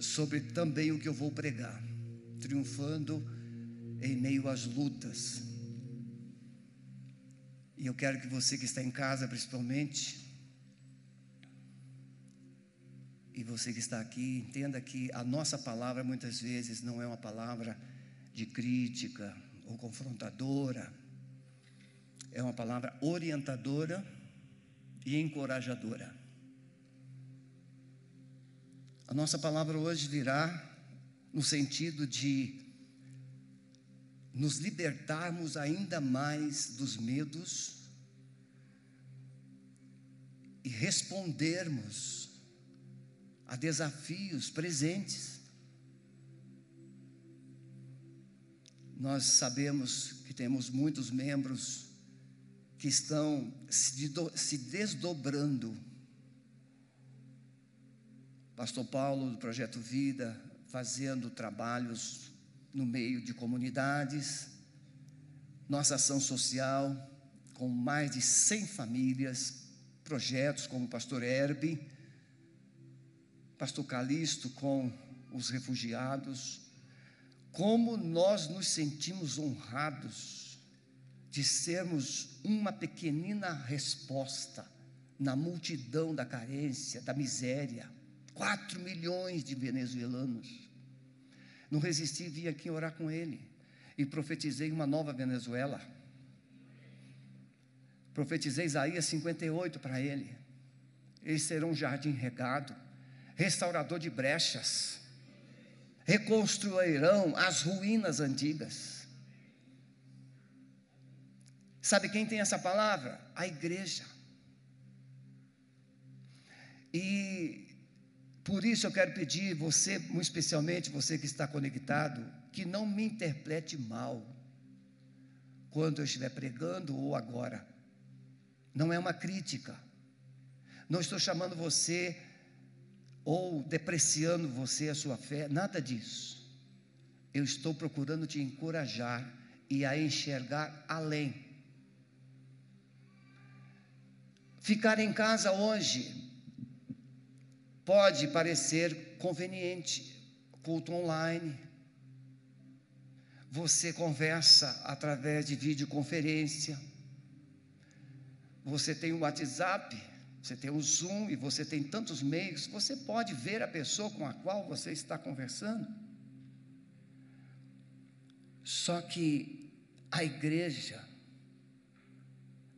sobre também o que eu vou pregar, triunfando em meio às lutas. E eu quero que você que está em casa, principalmente, e você que está aqui, entenda que a nossa palavra muitas vezes não é uma palavra de crítica ou confrontadora, é uma palavra orientadora e encorajadora. A nossa palavra hoje virá no sentido de nos libertarmos ainda mais dos medos e respondermos a desafios presentes. Nós sabemos que temos muitos membros que estão se desdobrando. Pastor Paulo, do Projeto Vida, fazendo trabalhos no meio de comunidades, nossa ação social, com mais de 100 famílias, projetos como o pastor Herbe, pastor Calixto com os refugiados, como nós nos sentimos honrados de sermos uma pequenina resposta na multidão da carência, da miséria. Quatro milhões de venezuelanos não resisti, vim aqui orar com ele. E profetizei uma nova Venezuela. Profetizei Isaías 58 para ele. Eles serão um jardim regado, restaurador de brechas, reconstruirão as ruínas antigas. Sabe quem tem essa palavra? A igreja. E por isso eu quero pedir você, muito especialmente você que está conectado, que não me interprete mal quando eu estiver pregando ou agora. Não é uma crítica. Não estou chamando você ou depreciando você a sua fé, nada disso. Eu estou procurando te encorajar e a enxergar além. Ficar em casa hoje Pode parecer conveniente, culto online. Você conversa através de videoconferência. Você tem o WhatsApp, você tem o Zoom e você tem tantos meios. Você pode ver a pessoa com a qual você está conversando. Só que a igreja,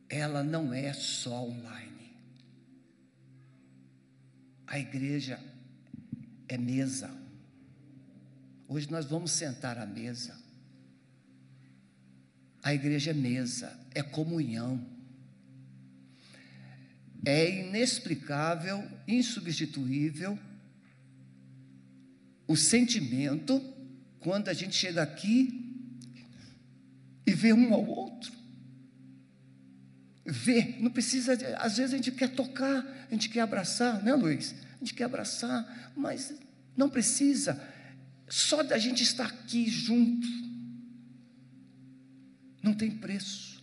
ela não é só online. A igreja é mesa. Hoje nós vamos sentar à mesa. A igreja é mesa, é comunhão. É inexplicável, insubstituível o sentimento quando a gente chega aqui e vê um ao outro. Vê, não precisa, às vezes a gente quer tocar, a gente quer abraçar, né, Luiz? A gente quer abraçar, mas não precisa. Só da gente estar aqui junto não tem preço.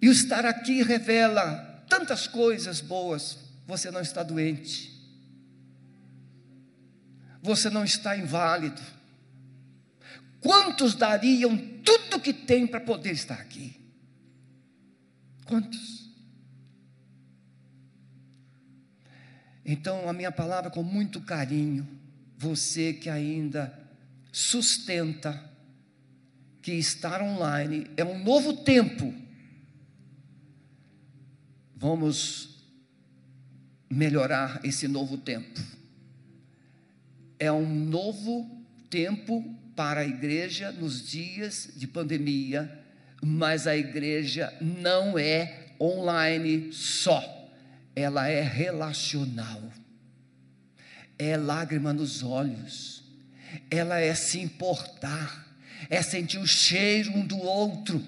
E o estar aqui revela tantas coisas boas. Você não está doente. Você não está inválido. Quantos dariam tudo que tem para poder estar aqui? Quantos? Então, a minha palavra com muito carinho, você que ainda sustenta que estar online é um novo tempo. Vamos melhorar esse novo tempo. É um novo tempo para a igreja nos dias de pandemia mas a igreja não é online só, ela é relacional, é lágrima nos olhos, ela é se importar, é sentir o cheiro um do outro,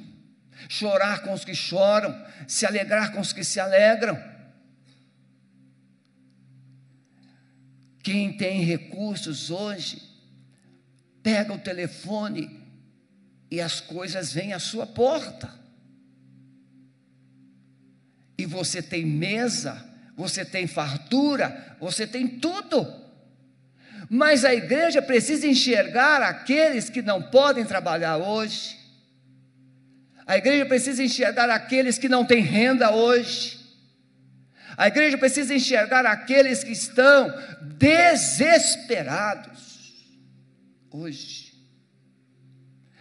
chorar com os que choram, se alegrar com os que se alegram. Quem tem recursos hoje, pega o telefone e as coisas vêm à sua porta. E você tem mesa, você tem fartura, você tem tudo. Mas a igreja precisa enxergar aqueles que não podem trabalhar hoje. A igreja precisa enxergar aqueles que não têm renda hoje. A igreja precisa enxergar aqueles que estão desesperados hoje.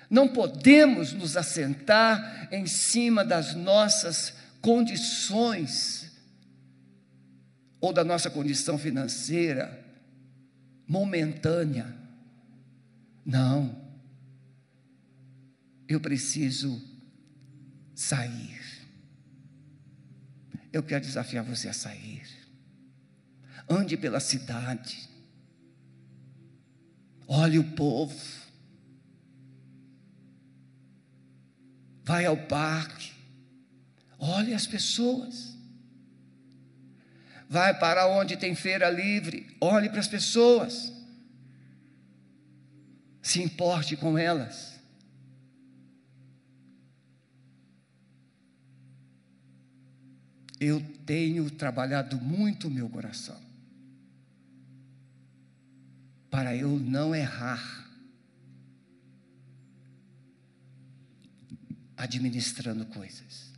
Não podemos nos assentar em cima das nossas condições ou da nossa condição financeira momentânea. Não. Eu preciso sair. Eu quero desafiar você a sair. Ande pela cidade. Olhe o povo. Vai ao parque. Olhe as pessoas. Vai para onde tem feira livre. Olhe para as pessoas. Se importe com elas. eu tenho trabalhado muito meu coração para eu não errar administrando coisas.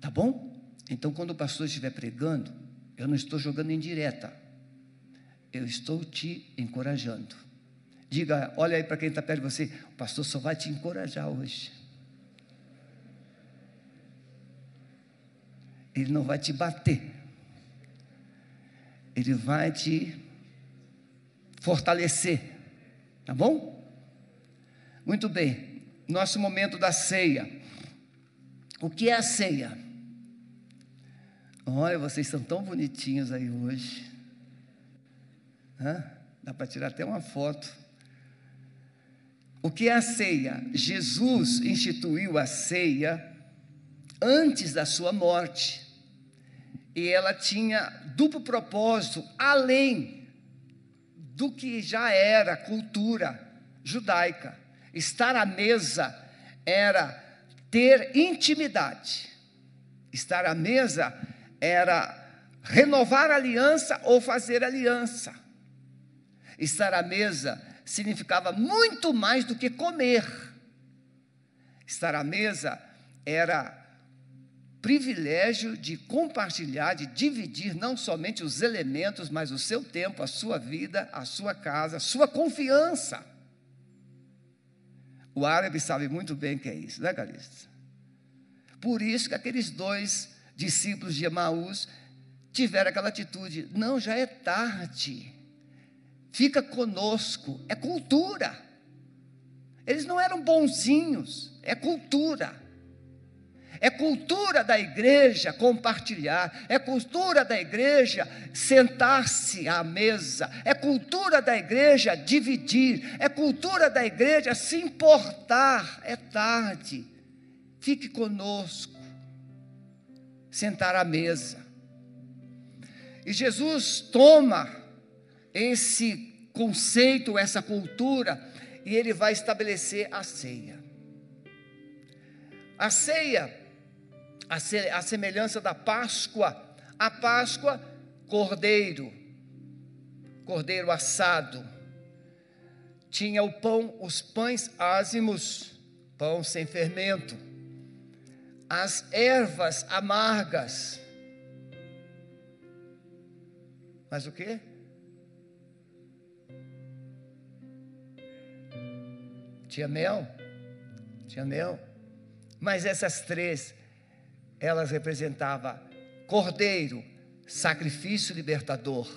Tá bom? Então, quando o pastor estiver pregando, eu não estou jogando em direta, eu estou te encorajando. Diga, olha aí para quem está perto de você, o pastor só vai te encorajar hoje. Ele não vai te bater. Ele vai te fortalecer. Tá bom? Muito bem. Nosso momento da ceia. O que é a ceia? Olha, vocês são tão bonitinhos aí hoje. Hã? Dá para tirar até uma foto. O que é a ceia? Jesus instituiu a ceia antes da sua morte e ela tinha duplo propósito, além do que já era cultura judaica. Estar à mesa era ter intimidade. Estar à mesa era renovar aliança ou fazer aliança. Estar à mesa significava muito mais do que comer. Estar à mesa era privilégio de compartilhar, de dividir não somente os elementos, mas o seu tempo, a sua vida, a sua casa, a sua confiança. O árabe sabe muito bem o que é isso, né, Calista? Por isso que aqueles dois discípulos de Emaús tiveram aquela atitude: não, já é tarde, fica conosco, é cultura. Eles não eram bonzinhos, é cultura. É cultura da igreja compartilhar, é cultura da igreja sentar-se à mesa, é cultura da igreja dividir, é cultura da igreja se importar. É tarde, fique conosco, sentar à mesa. E Jesus toma esse conceito, essa cultura, e ele vai estabelecer a ceia. A ceia a semelhança da Páscoa. A Páscoa, cordeiro, cordeiro assado. Tinha o pão, os pães ázimos, pão sem fermento. As ervas amargas. Mas o que? Tinha mel? Tinha mel. Mas essas três elas representavam cordeiro, sacrifício libertador.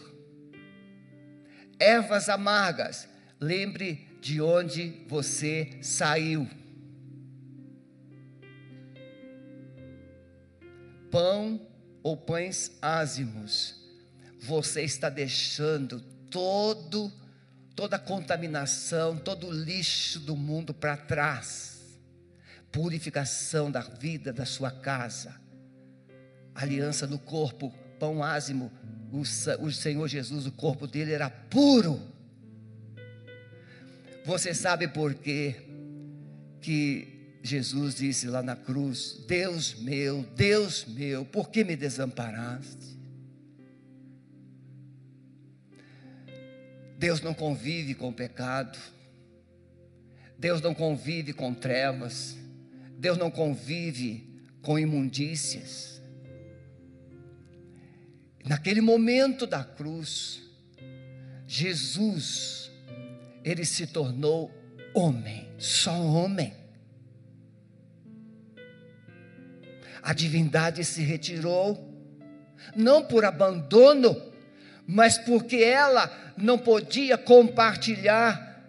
Ervas amargas, lembre de onde você saiu. Pão ou pães ázimos, você está deixando todo toda a contaminação, todo o lixo do mundo para trás purificação da vida da sua casa, aliança no corpo, pão ázimo, o, o Senhor Jesus, o corpo dele era puro. Você sabe por quê que Jesus disse lá na cruz: Deus meu, Deus meu, por que me desamparaste? Deus não convive com o pecado. Deus não convive com trevas. Deus não convive com imundícias. Naquele momento da cruz, Jesus, ele se tornou homem, só homem. A divindade se retirou, não por abandono, mas porque ela não podia compartilhar.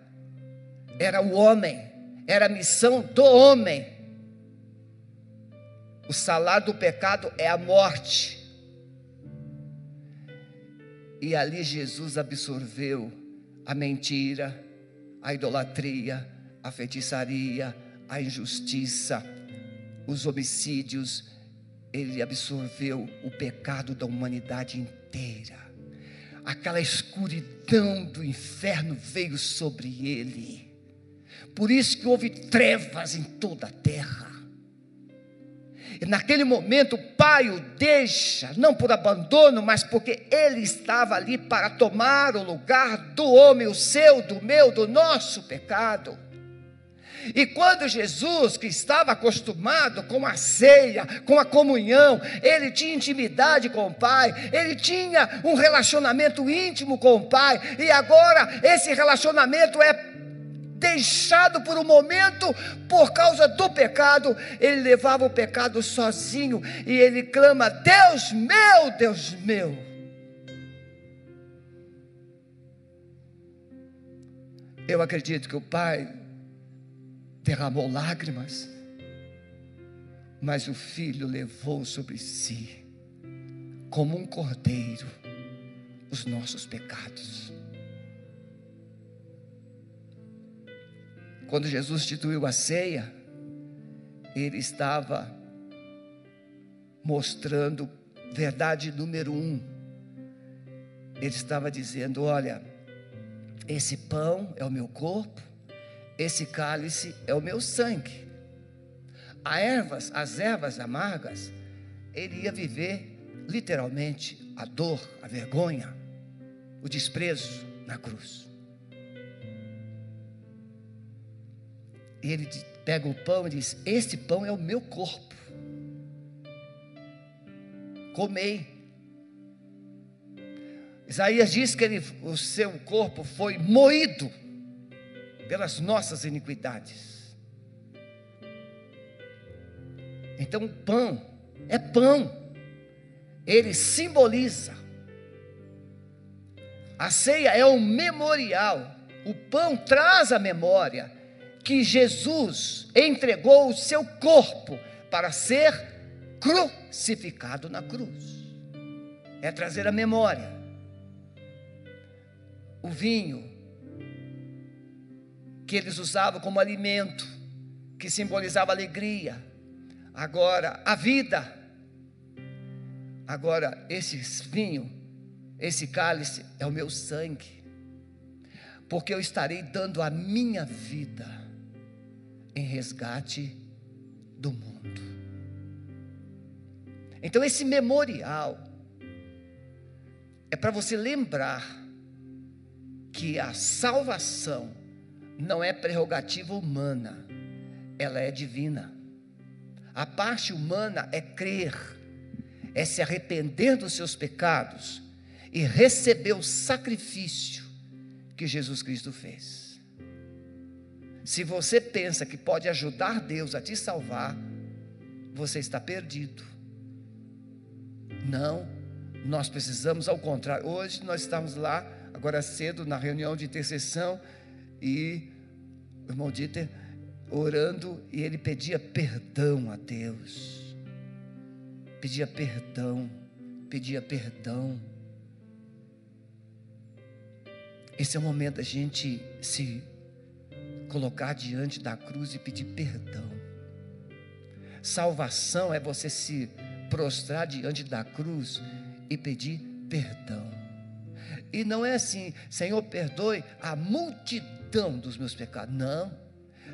Era o homem, era a missão do homem. O salário do pecado é a morte. E ali Jesus absorveu a mentira, a idolatria, a feitiçaria, a injustiça, os homicídios. Ele absorveu o pecado da humanidade inteira. Aquela escuridão do inferno veio sobre ele. Por isso que houve trevas em toda a terra. Naquele momento o pai o deixa, não por abandono, mas porque ele estava ali para tomar o lugar do homem, o seu, do meu, do nosso pecado. E quando Jesus, que estava acostumado com a ceia, com a comunhão, ele tinha intimidade com o Pai, ele tinha um relacionamento íntimo com o Pai, e agora esse relacionamento é deixado por um momento por causa do pecado, ele levava o pecado sozinho e ele clama: Deus meu, Deus meu. Eu acredito que o pai derramou lágrimas, mas o filho levou sobre si, como um cordeiro, os nossos pecados. Quando Jesus instituiu a ceia, ele estava mostrando verdade número um. Ele estava dizendo: Olha, esse pão é o meu corpo, esse cálice é o meu sangue. As ervas, as ervas amargas, ele ia viver literalmente a dor, a vergonha, o desprezo na cruz. Ele pega o pão e diz: Este pão é o meu corpo. Comei. Isaías diz que ele, o seu corpo foi moído pelas nossas iniquidades. Então, o pão é pão, ele simboliza. A ceia é um memorial, o pão traz a memória que Jesus entregou o seu corpo para ser crucificado na cruz. É trazer a memória. O vinho que eles usavam como alimento, que simbolizava alegria. Agora, a vida. Agora, esse vinho, esse cálice é o meu sangue, porque eu estarei dando a minha vida em resgate do mundo. Então, esse memorial é para você lembrar que a salvação não é prerrogativa humana, ela é divina. A parte humana é crer, é se arrepender dos seus pecados e receber o sacrifício que Jesus Cristo fez. Se você pensa que pode ajudar Deus a te salvar, você está perdido. Não, nós precisamos ao contrário. Hoje nós estamos lá, agora cedo, na reunião de intercessão, e o irmão Dieter orando, e ele pedia perdão a Deus. Pedia perdão, pedia perdão. Esse é o momento da gente se colocar diante da cruz e pedir perdão. Salvação é você se prostrar diante da cruz e pedir perdão. E não é assim, Senhor, perdoe a multidão dos meus pecados. Não.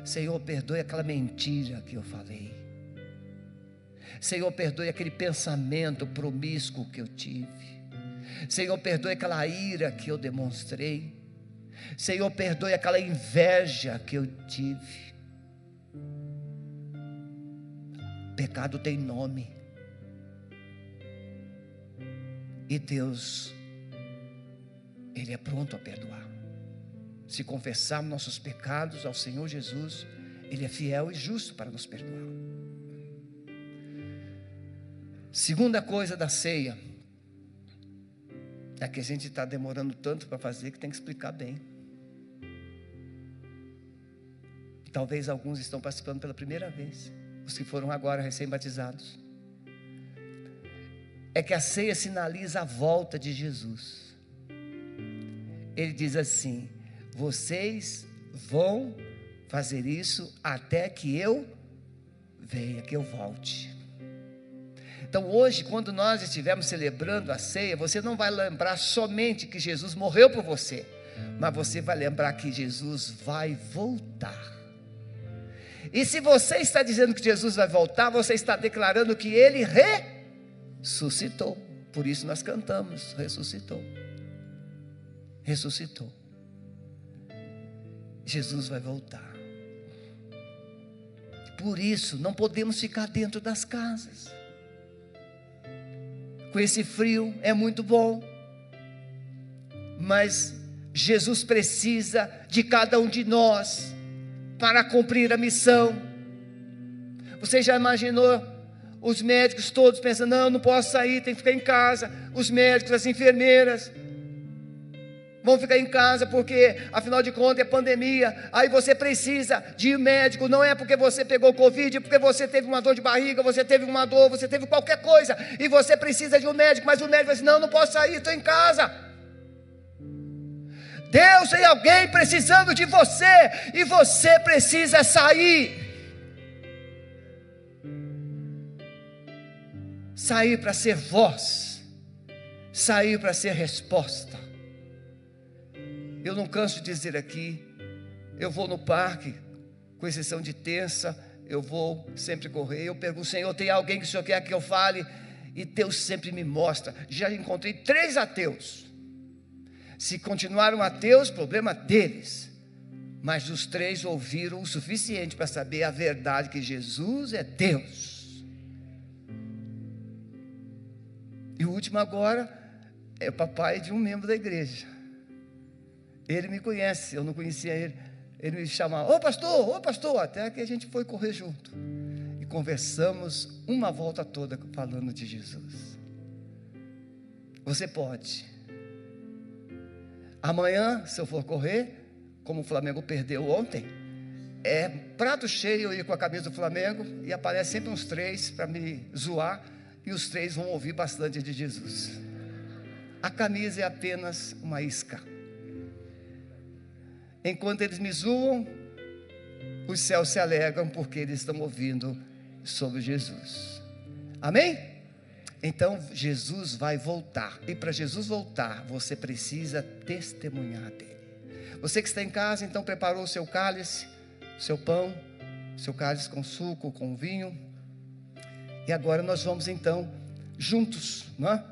Senhor, perdoe aquela mentira que eu falei. Senhor, perdoe aquele pensamento promíscuo que eu tive. Senhor, perdoe aquela ira que eu demonstrei. Senhor, perdoe aquela inveja que eu tive. Pecado tem nome. E Deus, Ele é pronto a perdoar. Se confessarmos nossos pecados ao Senhor Jesus, Ele é fiel e justo para nos perdoar. Segunda coisa da ceia, é que a gente está demorando tanto para fazer que tem que explicar bem. Talvez alguns estão participando pela primeira vez, os que foram agora recém-batizados. É que a ceia sinaliza a volta de Jesus. Ele diz assim: vocês vão fazer isso até que eu venha, que eu volte. Então, hoje, quando nós estivermos celebrando a ceia, você não vai lembrar somente que Jesus morreu por você, mas você vai lembrar que Jesus vai voltar. E se você está dizendo que Jesus vai voltar, você está declarando que ele ressuscitou. Por isso nós cantamos: ressuscitou. Ressuscitou. Jesus vai voltar. Por isso, não podemos ficar dentro das casas com esse frio é muito bom, mas Jesus precisa de cada um de nós para cumprir a missão. Você já imaginou os médicos todos pensando: não, não posso sair, tem que ficar em casa. Os médicos, as enfermeiras, vão ficar em casa porque, afinal de contas, é pandemia. Aí você precisa de ir médico. Não é porque você pegou Covid, é porque você teve uma dor de barriga, você teve uma dor, você teve qualquer coisa. E você precisa de um médico. Mas o médico vai dizer: Não, não posso sair, estou em casa. Deus tem alguém precisando de você. E você precisa sair. Sair para ser voz. Sair para ser resposta eu não canso de dizer aqui, eu vou no parque, com exceção de terça, eu vou sempre correr. Eu pergunto, Senhor, tem alguém que o Senhor quer que eu fale? E Deus sempre me mostra. Já encontrei três ateus. Se continuaram ateus, problema deles. Mas os três ouviram o suficiente para saber a verdade que Jesus é Deus. E o último agora é o papai de um membro da igreja. Ele me conhece, eu não conhecia ele. Ele me chamava, ô pastor, ô pastor, até que a gente foi correr junto. E conversamos uma volta toda falando de Jesus. Você pode. Amanhã, se eu for correr, como o Flamengo perdeu ontem, é prato cheio ir com a camisa do Flamengo e aparece sempre uns três para me zoar e os três vão ouvir bastante de Jesus. A camisa é apenas uma isca. Enquanto eles me zoam, os céus se alegram porque eles estão ouvindo sobre Jesus. Amém? Então Jesus vai voltar. E para Jesus voltar, você precisa testemunhar dele. Você que está em casa, então preparou o seu cálice, seu pão, seu cálice com suco, com vinho. E agora nós vamos então juntos, não é?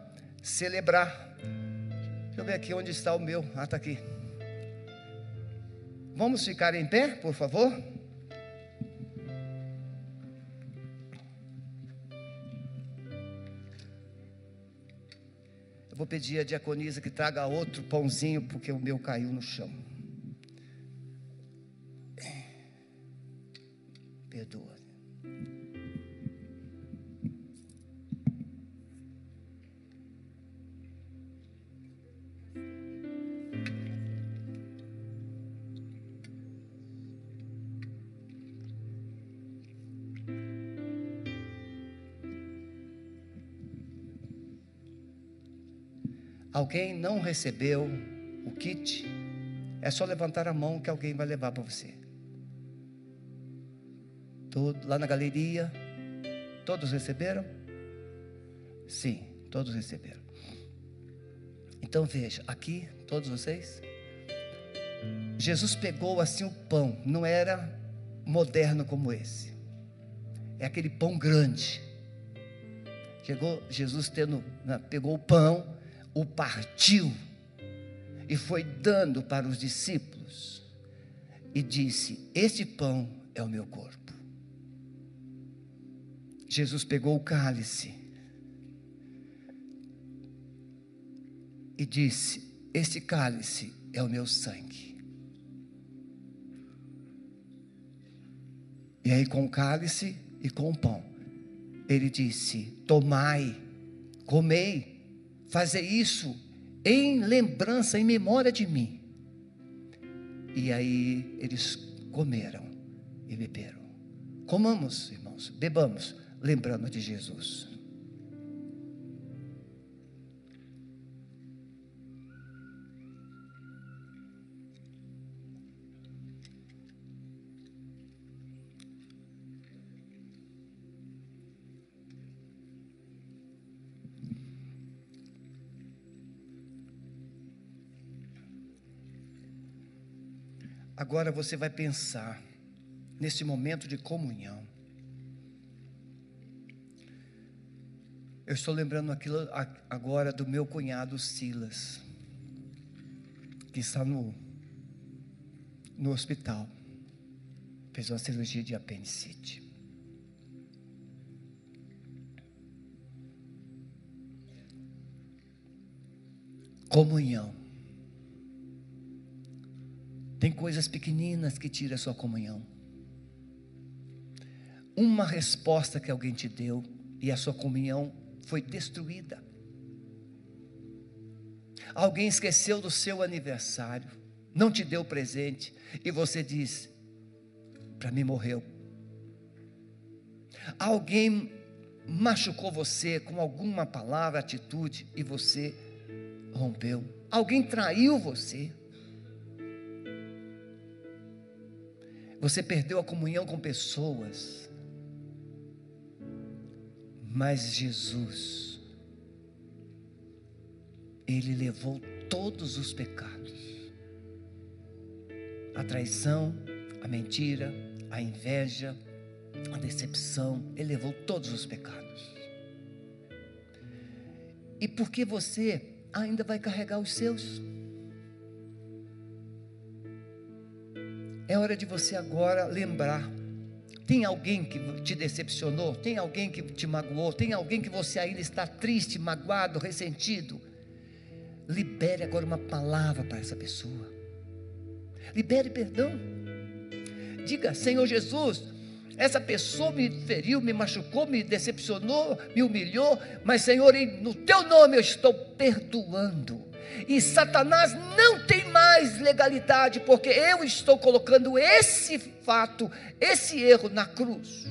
celebrar. Deixa eu ver aqui onde está o meu. Ah, está aqui. Vamos ficar em pé, por favor? Eu vou pedir a diaconisa que traga outro pãozinho, porque o meu caiu no chão. Perdoa. Alguém não recebeu o kit? É só levantar a mão que alguém vai levar para você. Todo, lá na galeria, todos receberam? Sim, todos receberam. Então veja, aqui, todos vocês. Jesus pegou assim o pão, não era moderno como esse. É aquele pão grande. Chegou Jesus tendo, né, pegou o pão, o partiu e foi dando para os discípulos e disse: Este pão é o meu corpo. Jesus pegou o cálice e disse: Este cálice é o meu sangue. E aí, com o cálice e com o pão, ele disse: Tomai, comei, fazei isso em lembrança, em memória de mim. E aí eles comeram e beberam. Comamos, irmãos, bebamos, lembrando de Jesus. Agora você vai pensar nesse momento de comunhão. Eu estou lembrando aquilo agora do meu cunhado Silas, que está no, no hospital, fez uma cirurgia de apendicite. Comunhão. Tem coisas pequeninas que tiram a sua comunhão. Uma resposta que alguém te deu e a sua comunhão foi destruída. Alguém esqueceu do seu aniversário, não te deu presente e você diz: para mim morreu. Alguém machucou você com alguma palavra, atitude e você rompeu. Alguém traiu você. Você perdeu a comunhão com pessoas. Mas Jesus, Ele levou todos os pecados: a traição, a mentira, a inveja, a decepção. Ele levou todos os pecados. E por que você ainda vai carregar os seus? É hora de você agora lembrar. Tem alguém que te decepcionou? Tem alguém que te magoou? Tem alguém que você ainda está triste, magoado, ressentido? Libere agora uma palavra para essa pessoa. Libere perdão. Diga, Senhor Jesus, essa pessoa me feriu, me machucou, me decepcionou, me humilhou, mas Senhor, no teu nome eu estou perdoando. E Satanás não tem mais legalidade, porque eu estou colocando esse fato, esse erro na cruz.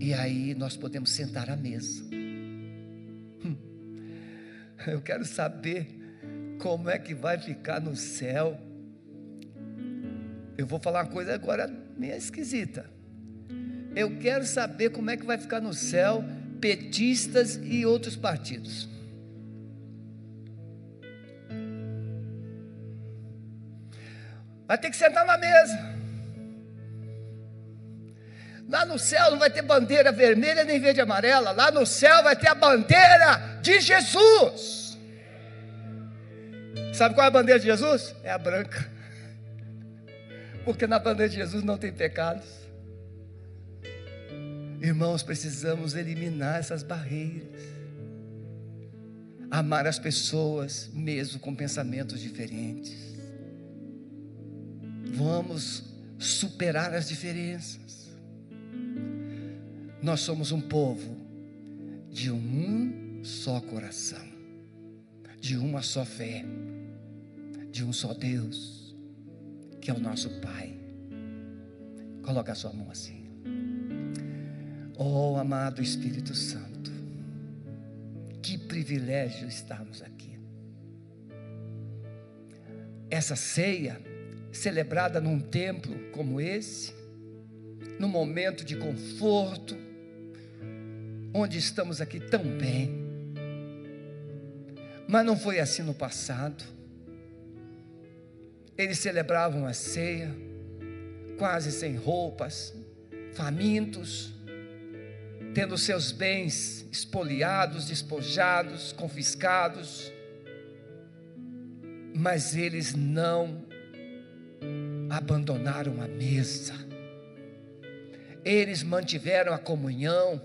E aí nós podemos sentar à mesa. Hum. Eu quero saber como é que vai ficar no céu. Eu vou falar uma coisa agora meio esquisita. Eu quero saber como é que vai ficar no céu petistas e outros partidos. Vai ter que sentar na mesa. Lá no céu não vai ter bandeira vermelha nem verde e amarela. Lá no céu vai ter a bandeira de Jesus. Sabe qual é a bandeira de Jesus? É a branca. Porque na bandeira de Jesus não tem pecados. Irmãos, precisamos eliminar essas barreiras. Amar as pessoas, mesmo com pensamentos diferentes. Vamos superar as diferenças. Nós somos um povo de um só coração, de uma só fé, de um só Deus, que é o nosso Pai. Coloca a sua mão assim. Oh, amado Espírito Santo, que privilégio estarmos aqui. Essa ceia, celebrada num templo como esse, num momento de conforto, onde estamos aqui tão bem. Mas não foi assim no passado. Eles celebravam a ceia, quase sem roupas, famintos, tendo seus bens espoliados, despojados, confiscados, mas eles não abandonaram a mesa, eles mantiveram a comunhão.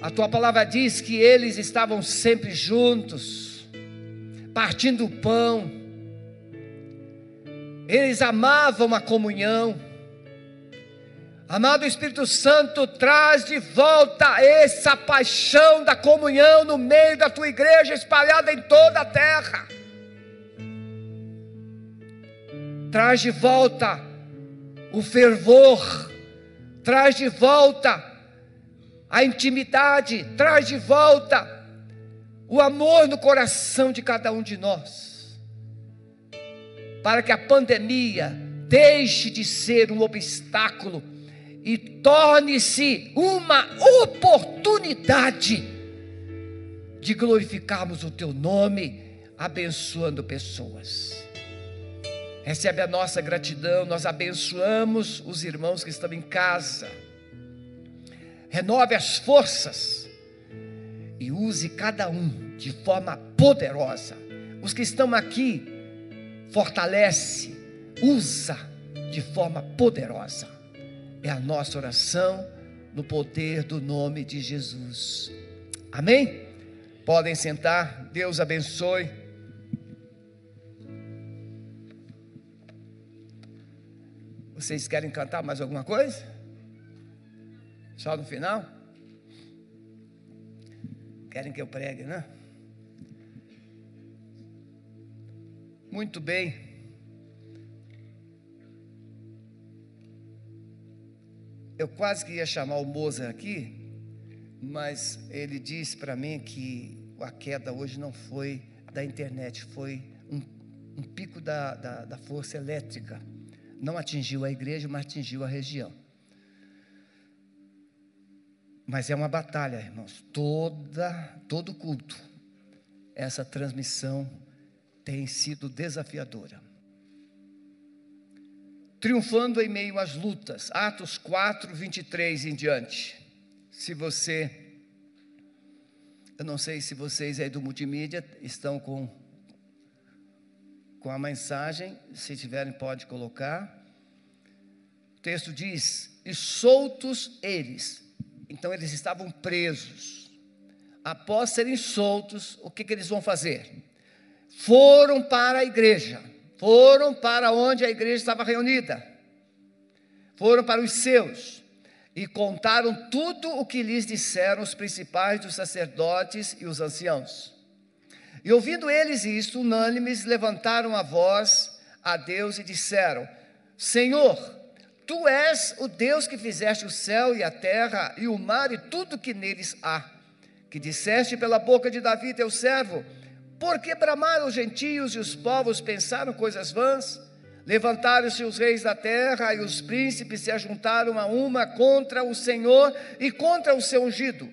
A tua palavra diz que eles estavam sempre juntos, partindo o pão, eles amavam a comunhão. Amado Espírito Santo, traz de volta essa paixão da comunhão no meio da tua igreja espalhada em toda a terra. Traz de volta o fervor, traz de volta a intimidade, traz de volta o amor no coração de cada um de nós, para que a pandemia deixe de ser um obstáculo e torne-se uma oportunidade de glorificarmos o teu nome, abençoando pessoas. Recebe a nossa gratidão, nós abençoamos os irmãos que estão em casa. Renove as forças e use cada um de forma poderosa. Os que estão aqui, fortalece, usa de forma poderosa. É a nossa oração no poder do nome de Jesus. Amém? Podem sentar, Deus abençoe. Vocês querem cantar mais alguma coisa? Só no final? Querem que eu pregue, né? Muito bem. Eu quase que ia chamar o Mozart aqui, mas ele disse para mim que a queda hoje não foi da internet, foi um, um pico da, da, da força elétrica não atingiu a igreja, mas atingiu a região. Mas é uma batalha, irmãos. Toda, todo culto, essa transmissão tem sido desafiadora. Triunfando em meio às lutas, Atos 4, 23 em diante. Se você, eu não sei se vocês aí do multimídia estão com com a mensagem, se tiverem, pode colocar. O texto diz: E soltos eles. Então eles estavam presos. Após serem soltos, o que, que eles vão fazer? Foram para a igreja, foram para onde a igreja estava reunida, foram para os seus. E contaram tudo o que lhes disseram os principais dos sacerdotes e os anciãos. E ouvindo eles isto, unânimes, levantaram a voz a Deus e disseram: Senhor, tu és o Deus que fizeste o céu e a terra e o mar e tudo que neles há, que disseste pela boca de Davi, teu servo: Por que bramaram os gentios e os povos pensaram coisas vãs? Levantaram-se os reis da terra e os príncipes se ajuntaram a uma contra o Senhor e contra o seu ungido,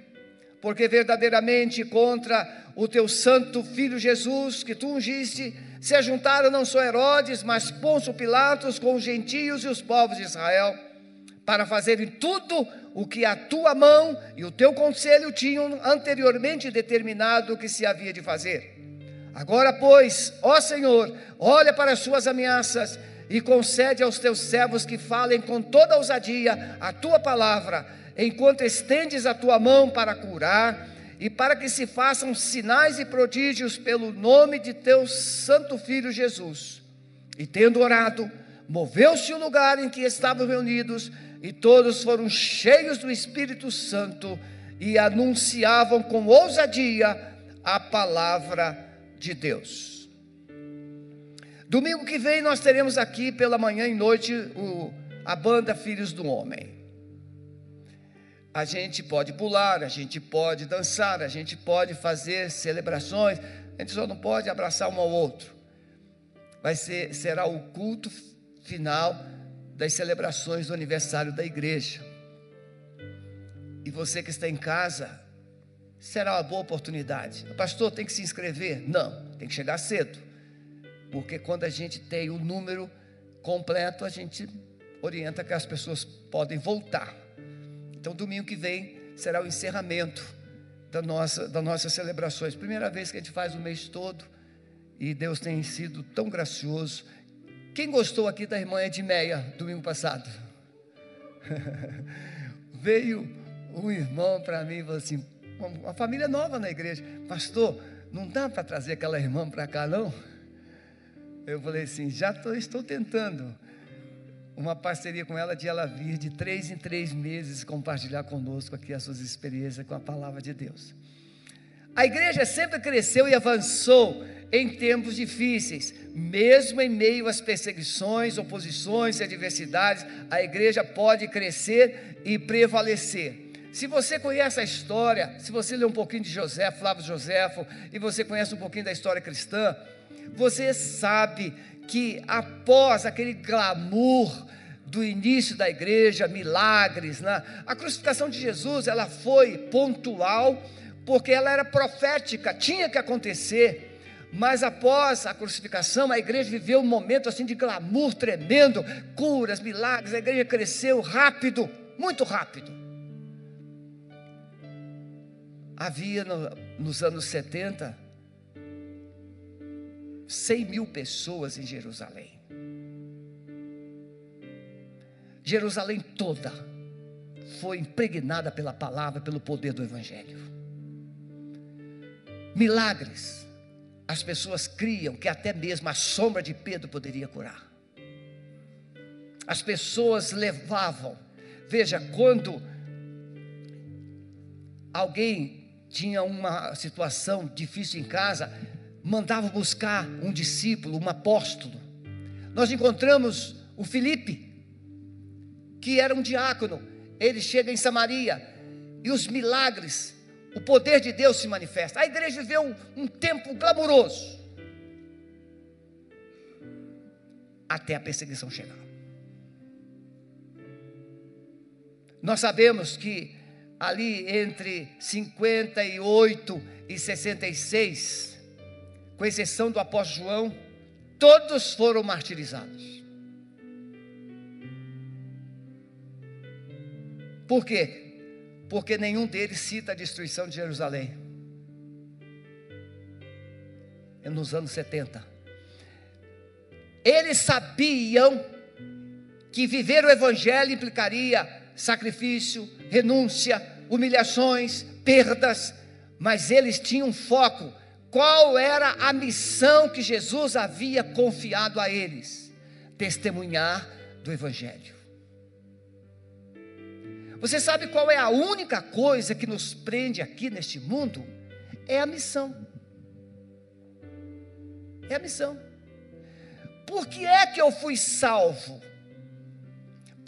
porque verdadeiramente contra o teu santo filho Jesus, que tu ungiste, se ajuntaram não só Herodes, mas Pôncio Pilatos com os gentios e os povos de Israel, para fazerem tudo o que a tua mão e o teu conselho tinham anteriormente determinado que se havia de fazer. Agora, pois, ó Senhor, olha para as suas ameaças e concede aos teus servos que falem com toda ousadia a tua palavra, enquanto estendes a tua mão para curar e para que se façam sinais e prodígios pelo nome de teu santo filho Jesus. E tendo orado, moveu-se o lugar em que estavam reunidos, e todos foram cheios do Espírito Santo e anunciavam com ousadia a palavra de Deus. Domingo que vem nós teremos aqui pela manhã e noite o, a banda Filhos do Homem. A gente pode pular, a gente pode dançar, a gente pode fazer celebrações, a gente só não pode abraçar um ao outro. Vai ser, será o culto final das celebrações do aniversário da igreja. E você que está em casa, será uma boa oportunidade. O pastor tem que se inscrever? Não, tem que chegar cedo. Porque quando a gente tem o número completo, a gente orienta que as pessoas podem voltar. Então, domingo que vem será o encerramento da nossa, das nossas celebrações. Primeira vez que a gente faz o mês todo e Deus tem sido tão gracioso. Quem gostou aqui da irmã Edmeia, domingo passado? Veio um irmão para mim e falou assim: uma família nova na igreja, pastor, não dá para trazer aquela irmã para cá, não? Eu falei assim: já tô, estou tentando uma parceria com ela de ela vir de três em três meses compartilhar conosco aqui as suas experiências com a palavra de Deus. A igreja sempre cresceu e avançou em tempos difíceis, mesmo em meio às perseguições, oposições e adversidades, a igreja pode crescer e prevalecer. Se você conhece a história, se você lê um pouquinho de José, Flávio Joséfo, e você conhece um pouquinho da história cristã, você sabe que após aquele glamour do início da igreja, milagres, né? a crucificação de Jesus, ela foi pontual, porque ela era profética, tinha que acontecer. Mas após a crucificação, a igreja viveu um momento assim de glamour tremendo, curas, milagres, a igreja cresceu rápido, muito rápido. Havia no, nos anos 70 100 mil pessoas em Jerusalém. Jerusalém toda foi impregnada pela palavra, pelo poder do Evangelho. Milagres, as pessoas criam que até mesmo a sombra de Pedro poderia curar. As pessoas levavam, veja, quando alguém tinha uma situação difícil em casa, mandava buscar um discípulo, um apóstolo. Nós encontramos o Felipe, que era um diácono. Ele chega em Samaria e os milagres, o poder de Deus se manifesta. A igreja viveu um, um tempo glamouroso até a perseguição chegar. Nós sabemos que ali entre 58 e 66, com exceção do apóstolo João, todos foram martirizados. Por quê? Porque nenhum deles cita a destruição de Jerusalém. É nos anos 70. Eles sabiam que viver o Evangelho implicaria sacrifício, renúncia, humilhações, perdas, mas eles tinham foco. Qual era a missão que Jesus havia confiado a eles? Testemunhar do Evangelho. Você sabe qual é a única coisa que nos prende aqui neste mundo? É a missão. É a missão. Por que é que eu fui salvo?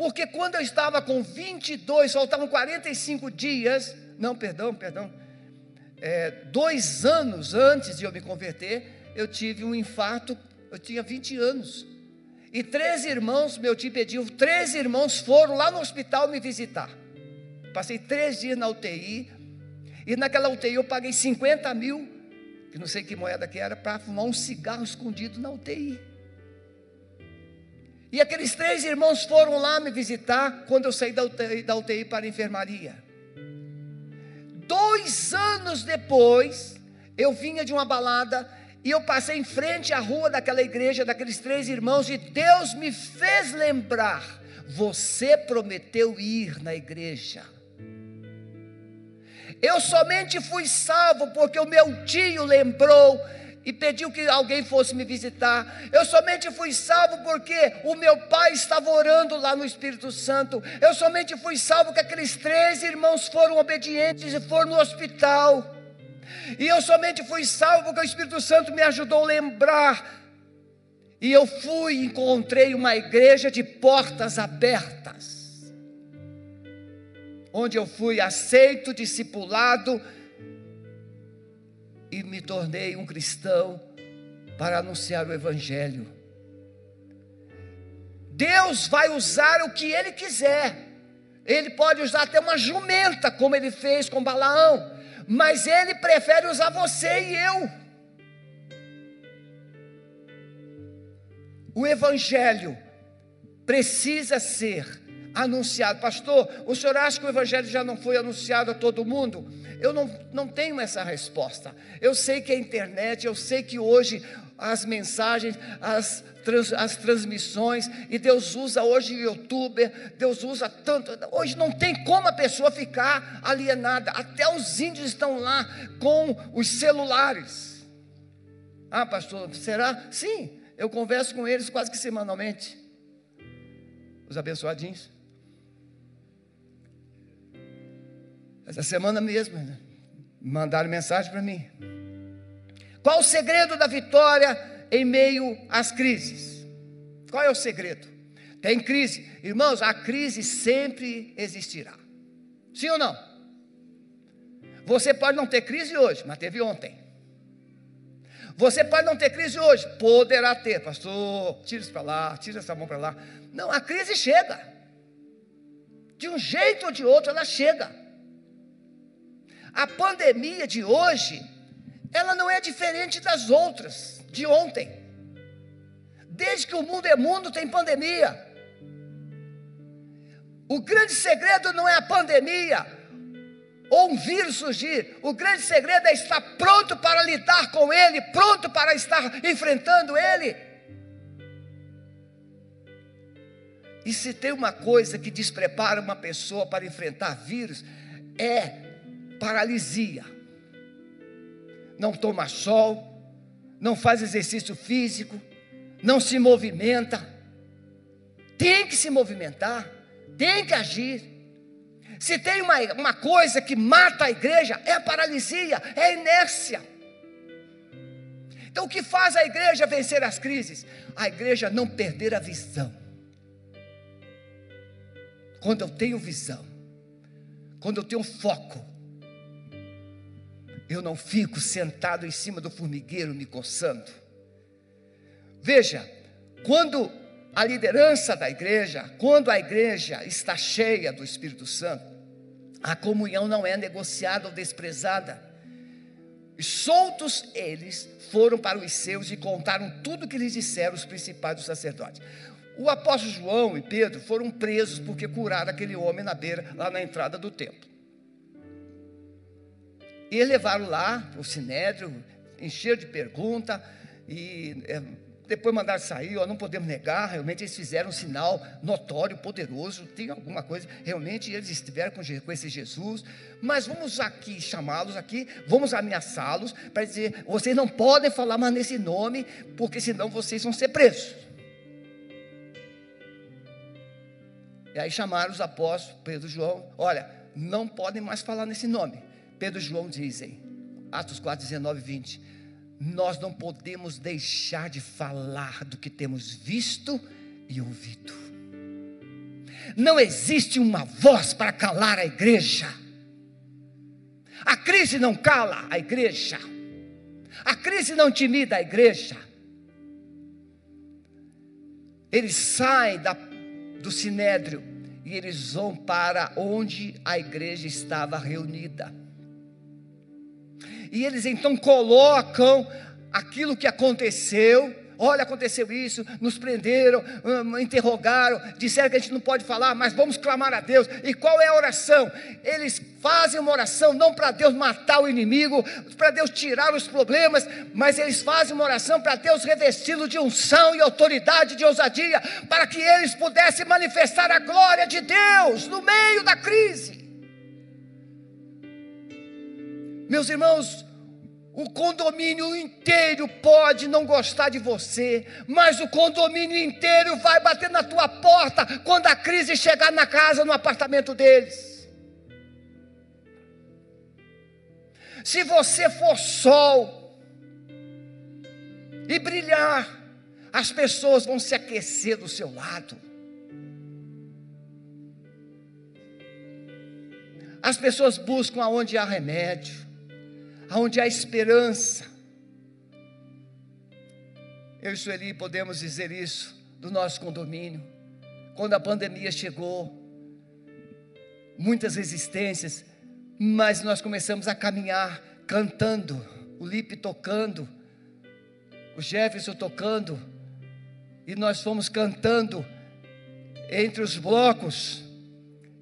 Porque quando eu estava com 22, faltavam 45 dias, não, perdão, perdão, é, dois anos antes de eu me converter, eu tive um infarto, eu tinha 20 anos. E três irmãos, meu tio pediu, três irmãos foram lá no hospital me visitar. Passei três dias na UTI, e naquela UTI eu paguei 50 mil, que não sei que moeda que era, para fumar um cigarro escondido na UTI. E aqueles três irmãos foram lá me visitar quando eu saí da UTI, da UTI para a enfermaria. Dois anos depois, eu vinha de uma balada e eu passei em frente à rua daquela igreja, daqueles três irmãos, e Deus me fez lembrar: você prometeu ir na igreja. Eu somente fui salvo porque o meu tio lembrou e pediu que alguém fosse me visitar. Eu somente fui salvo porque o meu pai estava orando lá no Espírito Santo. Eu somente fui salvo porque aqueles três irmãos foram obedientes e foram no hospital. E eu somente fui salvo porque o Espírito Santo me ajudou a lembrar. E eu fui e encontrei uma igreja de portas abertas. Onde eu fui aceito, discipulado e me tornei um cristão para anunciar o Evangelho. Deus vai usar o que Ele quiser. Ele pode usar até uma jumenta, como Ele fez com Balaão, mas Ele prefere usar você e eu. O Evangelho precisa ser anunciado. Pastor, o senhor acha que o Evangelho já não foi anunciado a todo mundo? Eu não, não tenho essa resposta. Eu sei que a internet, eu sei que hoje as mensagens, as, trans, as transmissões, e Deus usa hoje o youtuber, Deus usa tanto. Hoje não tem como a pessoa ficar alienada. Até os índios estão lá com os celulares. Ah, pastor, será? Sim, eu converso com eles quase que semanalmente. Os abençoadinhos. Essa semana mesmo, né? mandaram mensagem para mim. Qual o segredo da vitória em meio às crises? Qual é o segredo? Tem crise. Irmãos, a crise sempre existirá. Sim ou não? Você pode não ter crise hoje, mas teve ontem. Você pode não ter crise hoje, poderá ter, pastor. Tira isso para lá, tira essa mão para lá. Não, a crise chega. De um jeito ou de outro, ela chega. A pandemia de hoje, ela não é diferente das outras de ontem. Desde que o mundo é mundo, tem pandemia. O grande segredo não é a pandemia ou um vírus surgir. O grande segredo é estar pronto para lidar com ele, pronto para estar enfrentando ele. E se tem uma coisa que desprepara uma pessoa para enfrentar vírus, é paralisia. Não toma sol, não faz exercício físico, não se movimenta. Tem que se movimentar, tem que agir. Se tem uma, uma coisa que mata a igreja, é a paralisia, é a inércia. Então, o que faz a igreja vencer as crises? A igreja não perder a visão. Quando eu tenho visão, quando eu tenho foco, eu não fico sentado em cima do formigueiro me coçando. Veja, quando a liderança da igreja, quando a igreja está cheia do Espírito Santo, a comunhão não é negociada ou desprezada. E soltos eles foram para os seus e contaram tudo o que lhes disseram os principais dos sacerdotes. O apóstolo João e Pedro foram presos porque curaram aquele homem na beira, lá na entrada do templo. E levaram lá o sinédrio, encheram de pergunta, e é, depois mandaram sair, ó, não podemos negar, realmente eles fizeram um sinal notório, poderoso, tem alguma coisa, realmente eles estiveram com, com esse Jesus, mas vamos aqui chamá-los aqui, vamos ameaçá-los, para dizer, vocês não podem falar mais nesse nome, porque senão vocês vão ser presos. E aí chamaram os apóstolos, Pedro e João, olha, não podem mais falar nesse nome. Pedro e João dizem, Atos 4, 19 e 20: Nós não podemos deixar de falar do que temos visto e ouvido. Não existe uma voz para calar a igreja. A crise não cala a igreja. A crise não intimida a igreja. Eles saem da, do sinédrio e eles vão para onde a igreja estava reunida. E eles então colocam aquilo que aconteceu. Olha, aconteceu isso, nos prenderam, hum, interrogaram, disseram que a gente não pode falar, mas vamos clamar a Deus. E qual é a oração? Eles fazem uma oração não para Deus matar o inimigo, para Deus tirar os problemas, mas eles fazem uma oração para Deus revesti-lo de unção e autoridade, de ousadia, para que eles pudessem manifestar a glória de Deus no meio da crise. Meus irmãos, o condomínio inteiro pode não gostar de você, mas o condomínio inteiro vai bater na tua porta quando a crise chegar na casa, no apartamento deles. Se você for sol e brilhar, as pessoas vão se aquecer do seu lado. As pessoas buscam aonde há remédio aonde há esperança. Eu e Sueli podemos dizer isso do nosso condomínio. Quando a pandemia chegou, muitas resistências, mas nós começamos a caminhar cantando, o Lipe tocando, o Jefferson tocando, e nós fomos cantando entre os blocos.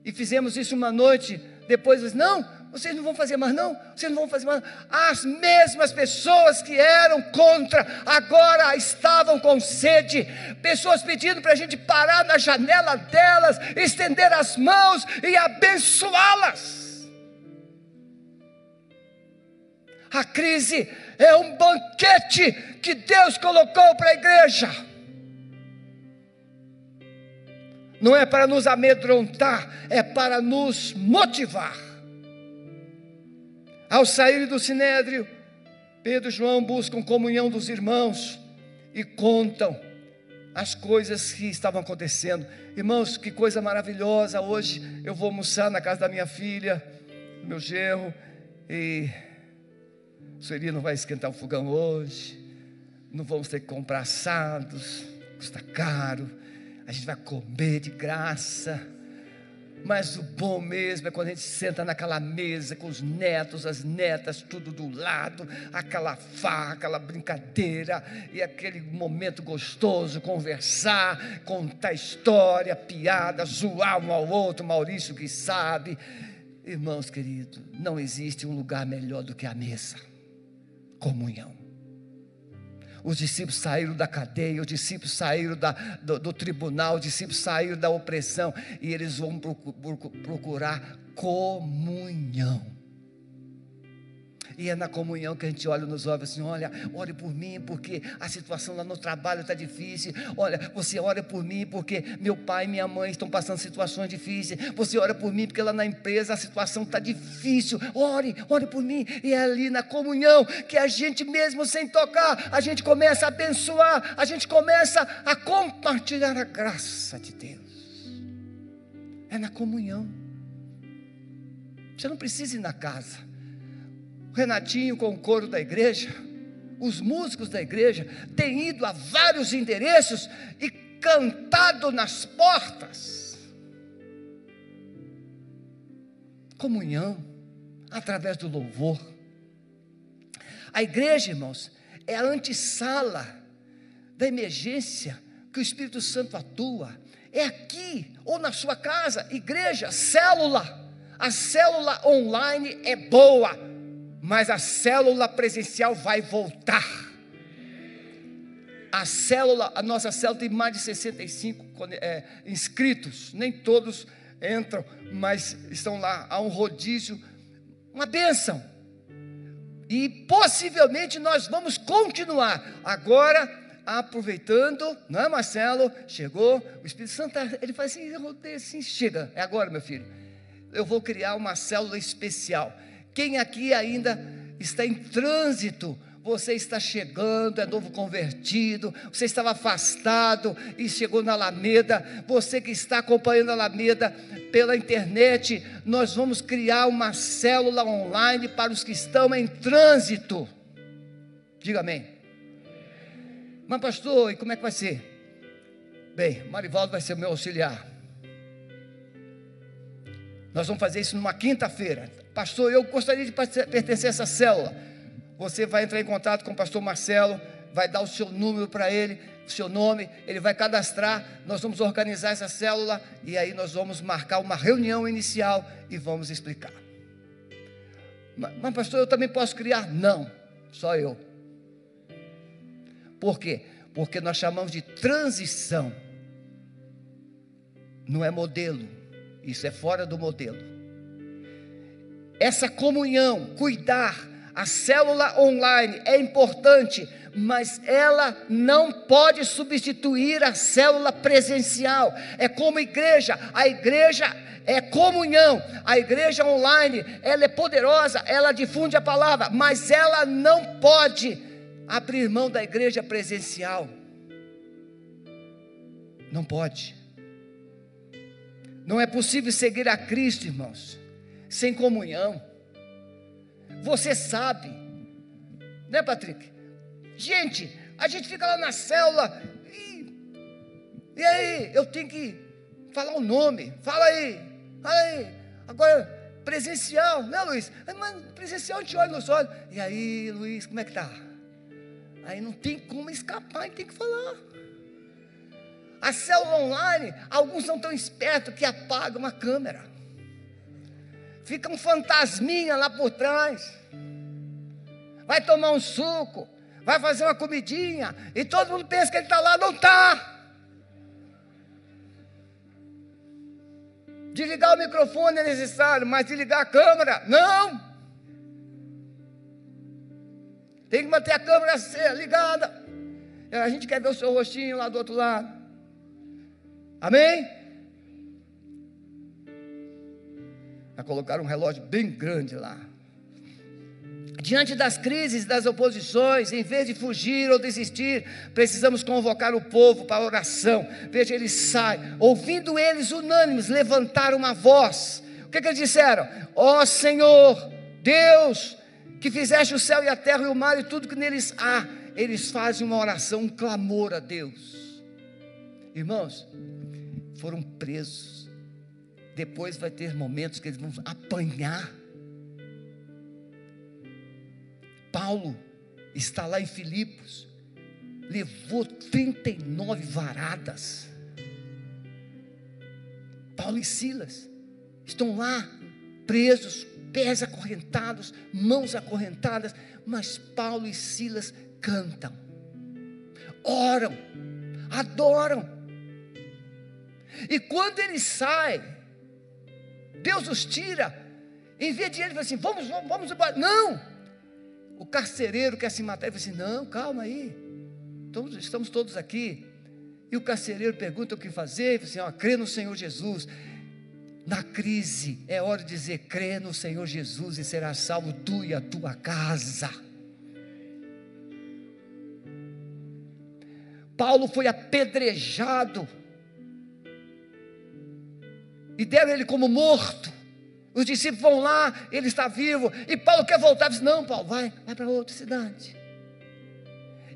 E fizemos isso uma noite. Depois, não, vocês não vão fazer mais, não? Vocês não vão fazer mais. As mesmas pessoas que eram contra, agora estavam com sede. Pessoas pedindo para a gente parar na janela delas, estender as mãos e abençoá-las. A crise é um banquete que Deus colocou para a igreja. Não é para nos amedrontar, é para nos motivar. Ao sair do sinédrio, Pedro e João buscam comunhão dos irmãos e contam as coisas que estavam acontecendo. Irmãos, que coisa maravilhosa! Hoje eu vou almoçar na casa da minha filha, meu genro, e Sueli não vai esquentar o fogão hoje. Não vamos ter que comprar assados, custa caro. A gente vai comer de graça. Mas o bom mesmo é quando a gente senta naquela mesa com os netos, as netas, tudo do lado, aquela farra, aquela brincadeira e aquele momento gostoso, conversar, contar história, piada, zoar um ao outro, Maurício que sabe. Irmãos queridos, não existe um lugar melhor do que a mesa. Comunhão. Os discípulos saíram da cadeia, os discípulos saíram da, do, do, tribunal, os discípulos saíram da opressão e eles vão procurar comunhão. E é na comunhão que a gente olha nos olhos assim: olha, ore por mim, porque a situação lá no trabalho está difícil. Olha, você ora por mim, porque meu pai e minha mãe estão passando situações difíceis. Você ora por mim, porque lá na empresa a situação está difícil. Ore, ore por mim. E é ali na comunhão que a gente, mesmo sem tocar, a gente começa a abençoar, a gente começa a compartilhar a graça de Deus. É na comunhão. Você não precisa ir na casa. Renatinho com o coro da igreja, os músicos da igreja têm ido a vários endereços e cantado nas portas. Comunhão através do louvor. A igreja, irmãos, é a antessala da emergência que o Espírito Santo atua. É aqui ou na sua casa, igreja, célula. A célula online é boa, mas a célula presencial vai voltar. A célula, a nossa célula tem mais de 65 é, inscritos, nem todos entram, mas estão lá. Há um rodízio, uma bênção. E possivelmente nós vamos continuar. Agora, aproveitando, não é Marcelo? Chegou, o Espírito Santo, ele faz assim, assim, chega, é agora, meu filho. Eu vou criar uma célula especial quem aqui ainda está em trânsito? Você está chegando, é novo convertido, você estava afastado e chegou na Alameda. Você que está acompanhando a Alameda pela internet, nós vamos criar uma célula online para os que estão em trânsito. Diga amém. Mas, pastor, e como é que vai ser? Bem, Marivaldo vai ser meu auxiliar. Nós vamos fazer isso numa quinta-feira. Pastor, eu gostaria de pertencer a essa célula. Você vai entrar em contato com o pastor Marcelo, vai dar o seu número para ele, o seu nome, ele vai cadastrar, nós vamos organizar essa célula e aí nós vamos marcar uma reunião inicial e vamos explicar. Mas, mas pastor, eu também posso criar? Não, só eu. Por quê? Porque nós chamamos de transição. Não é modelo. Isso é fora do modelo essa comunhão, cuidar, a célula online é importante, mas ela não pode substituir a célula presencial. É como igreja, a igreja é comunhão, a igreja online, ela é poderosa, ela difunde a palavra, mas ela não pode abrir mão da igreja presencial. Não pode. Não é possível seguir a Cristo, irmãos, sem comunhão. Você sabe, né, Patrick? Gente, a gente fica lá na célula e, e aí, eu tenho que falar o nome, fala aí, fala aí. Agora, presencial, né, Luiz? Mas presencial gente olha nos olhos. E aí, Luiz, como é que tá? Aí não tem como escapar, gente tem que falar. A célula online, alguns são tão espertos que apagam a câmera. Fica um fantasminha lá por trás. Vai tomar um suco, vai fazer uma comidinha, e todo mundo pensa que ele está lá, não está. Desligar o microfone é necessário, mas desligar a câmera, não. Tem que manter a câmera ligada. A gente quer ver o seu rostinho lá do outro lado. Amém? Vai colocar um relógio bem grande lá. Diante das crises, das oposições, em vez de fugir ou desistir, precisamos convocar o povo para a oração. Veja, eles saem, ouvindo eles unânimes, levantaram uma voz. O que, que eles disseram? Ó oh, Senhor, Deus, que fizeste o céu e a terra e o mar e tudo que neles há. Eles fazem uma oração, um clamor a Deus. Irmãos, foram presos. Depois vai ter momentos que eles vão apanhar. Paulo está lá em Filipos, levou 39 varadas. Paulo e Silas estão lá presos, pés acorrentados, mãos acorrentadas, mas Paulo e Silas cantam, oram, adoram. E quando eles saem, Deus os tira, em vez de eles assim, vamos, vamos, vamos embora. Não! O carcereiro quer se matar, ele fala assim: não, calma aí, todos, estamos todos aqui. E o carcereiro pergunta o que fazer, ele fala assim: ó, crê no Senhor Jesus. Na crise, é hora de dizer: crê no Senhor Jesus e será salvo tu e a tua casa. Paulo foi apedrejado e deram ele como morto. Os discípulos vão lá, ele está vivo, e Paulo quer voltar. Diz, não, Paulo, vai, vai para outra cidade.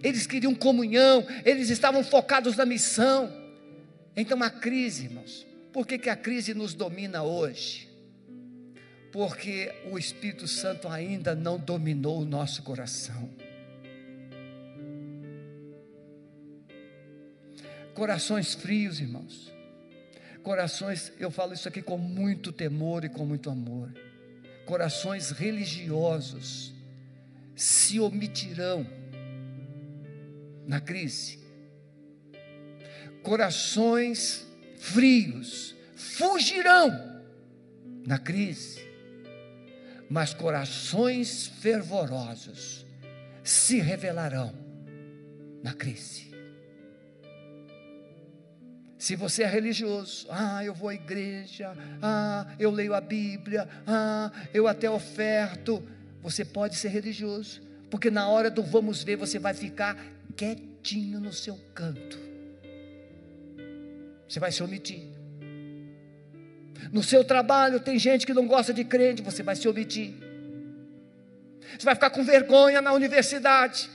Eles queriam comunhão, eles estavam focados na missão. Então a crise, irmãos, por que, que a crise nos domina hoje? Porque o Espírito Santo ainda não dominou o nosso coração. Corações frios, irmãos. Corações, eu falo isso aqui com muito temor e com muito amor. Corações religiosos se omitirão na crise. Corações frios fugirão na crise, mas corações fervorosos se revelarão na crise. Se você é religioso, ah, eu vou à igreja, ah, eu leio a Bíblia, ah, eu até oferto, você pode ser religioso, porque na hora do vamos ver você vai ficar quietinho no seu canto você vai se omitir. No seu trabalho tem gente que não gosta de crente, você vai se omitir. Você vai ficar com vergonha na universidade.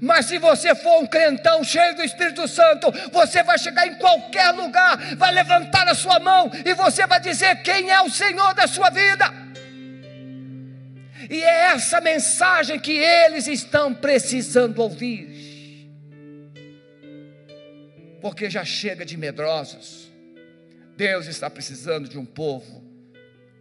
Mas se você for um crentão cheio do Espírito Santo, você vai chegar em qualquer lugar, vai levantar a sua mão e você vai dizer quem é o Senhor da sua vida. E é essa mensagem que eles estão precisando ouvir porque já chega de medrosos. Deus está precisando de um povo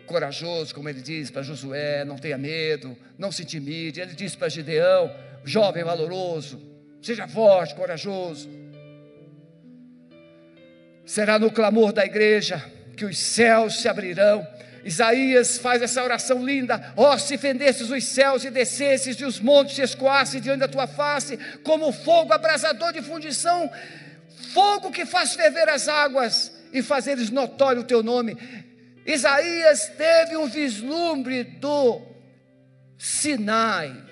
corajoso, como ele diz para Josué: não tenha medo, não se intimide. Ele diz para Gideão: jovem valoroso, seja forte, corajoso. Será no clamor da igreja que os céus se abrirão. Isaías faz essa oração linda: ó, oh, se fendesses os céus e descesses e os montes se escoassem diante da tua face, como fogo abrasador de fundição fogo que faz ferver as águas e fazeres notório o teu nome. Isaías teve um vislumbre do Sinai.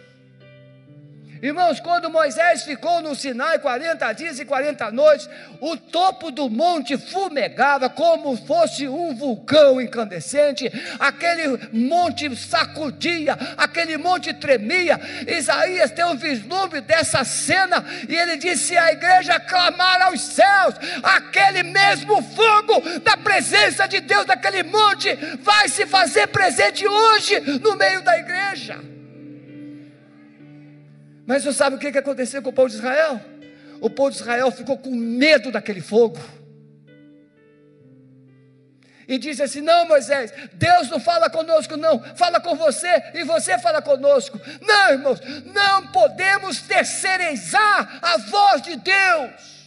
Irmãos, quando Moisés ficou no Sinai 40 dias e 40 noites, o topo do monte fumegava como fosse um vulcão incandescente, aquele monte sacudia, aquele monte tremia. Isaías tem um vislumbre dessa cena e ele disse: a igreja clamar aos céus, aquele mesmo fogo da presença de Deus daquele monte vai se fazer presente hoje no meio da igreja. Mas você sabe o que aconteceu com o povo de Israel? o povo de Israel ficou com medo daquele fogo. E disse assim: Não, Moisés, Deus não fala conosco, não, fala com você e você fala conosco. Não, irmãos, não podemos terceirizar a voz de Deus.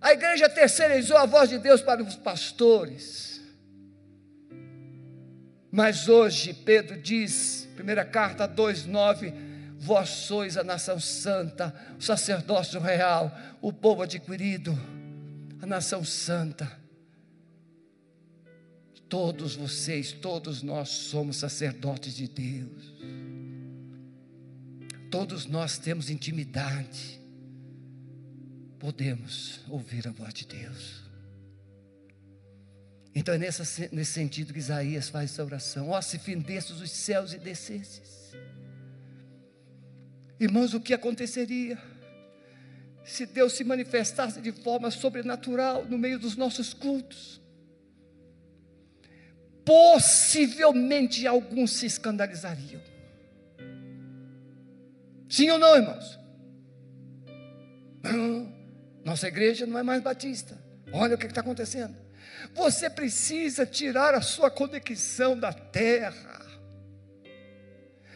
A igreja terceirizou a voz de Deus para os pastores. Mas hoje, Pedro diz, primeira carta 2,9: Vós sois a nação santa, o sacerdócio real, o povo adquirido, a nação santa Todos vocês, todos nós somos sacerdotes de Deus. Todos nós temos intimidade. Podemos ouvir a voz de Deus. Então é nesse, nesse sentido que Isaías faz essa oração. Ó, oh, se findesses os céus e descesses. Irmãos, o que aconteceria se Deus se manifestasse de forma sobrenatural no meio dos nossos cultos? possivelmente alguns se escandalizariam. Sim ou não, irmãos? Nossa igreja não é mais batista. Olha o que está acontecendo. Você precisa tirar a sua conexão da terra.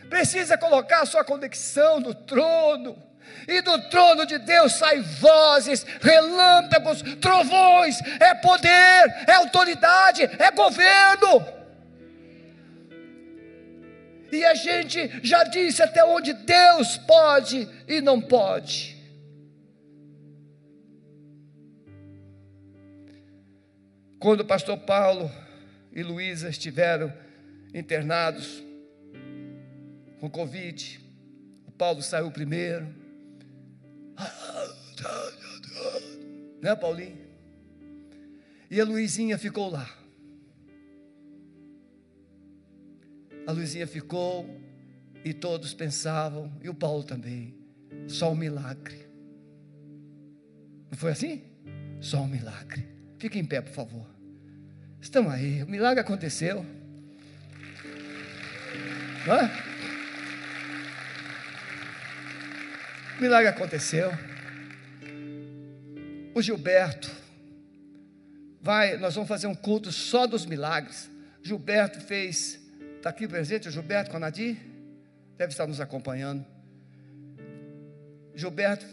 Precisa colocar a sua conexão no trono e do trono de Deus saem vozes, relâmpagos, trovões, é poder, é autoridade, é governo. E a gente já disse até onde Deus pode e não pode. Quando o pastor Paulo e Luísa estiveram internados com Covid, o Paulo saiu primeiro, né, Paulinho? E a Luizinha ficou lá. A Luizinha ficou e todos pensavam, e o Paulo também, só um milagre. Não foi assim? Só um milagre. Fique em pé, por favor. Estão aí, o milagre aconteceu. É? O milagre aconteceu. O Gilberto vai, nós vamos fazer um culto só dos milagres. Gilberto fez, está aqui presente o Gilberto com a Nadir? Deve estar nos acompanhando. Gilberto,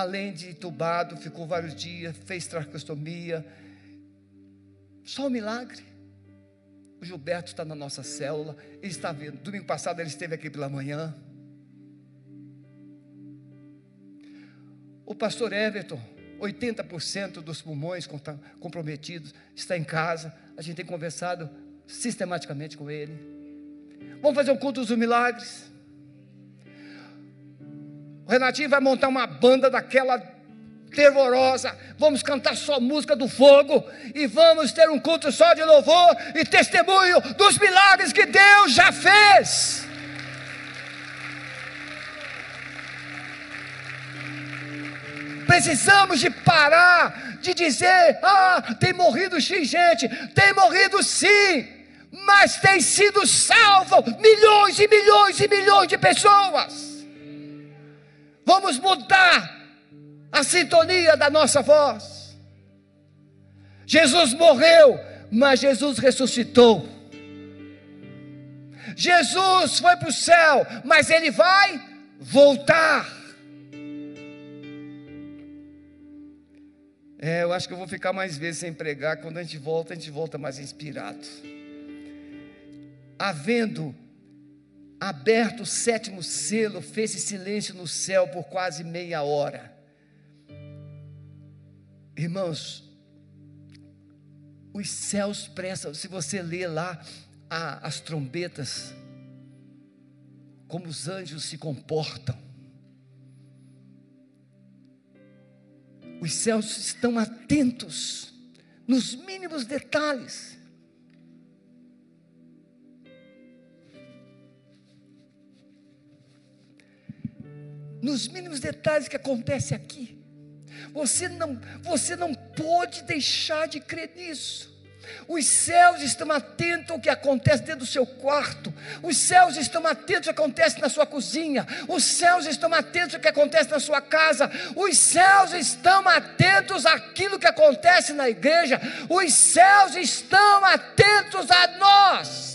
além de entubado, ficou vários dias, fez tracostomia. Só um milagre. O Gilberto está na nossa célula. Ele está vendo. Domingo passado ele esteve aqui pela manhã. O pastor Everton, 80% dos pulmões comprometidos, está em casa. A gente tem conversado sistematicamente com ele. Vamos fazer um culto dos milagres. O Renatinho vai montar uma banda daquela fervorosa. Vamos cantar só música do fogo e vamos ter um culto só de louvor e testemunho dos milagres que Deus já fez. Precisamos de parar de dizer: ah, tem morrido X gente, tem morrido sim, mas tem sido salvo milhões e milhões e milhões de pessoas. Vamos mudar a sintonia da nossa voz. Jesus morreu, mas Jesus ressuscitou. Jesus foi para o céu, mas ele vai voltar. É, eu acho que eu vou ficar mais vezes sem pregar. Quando a gente volta, a gente volta mais inspirado. Havendo aberto o sétimo selo, fez-se silêncio no céu por quase meia hora. Irmãos, os céus prestam, se você ler lá a, as trombetas, como os anjos se comportam. Os céus estão atentos nos mínimos detalhes. Nos mínimos detalhes que acontece aqui. Você não, você não pode deixar de crer nisso. Os céus estão atentos ao que acontece dentro do seu quarto. Os céus estão atentos ao que acontece na sua cozinha. Os céus estão atentos ao que acontece na sua casa. Os céus estão atentos àquilo que acontece na igreja. Os céus estão atentos a nós.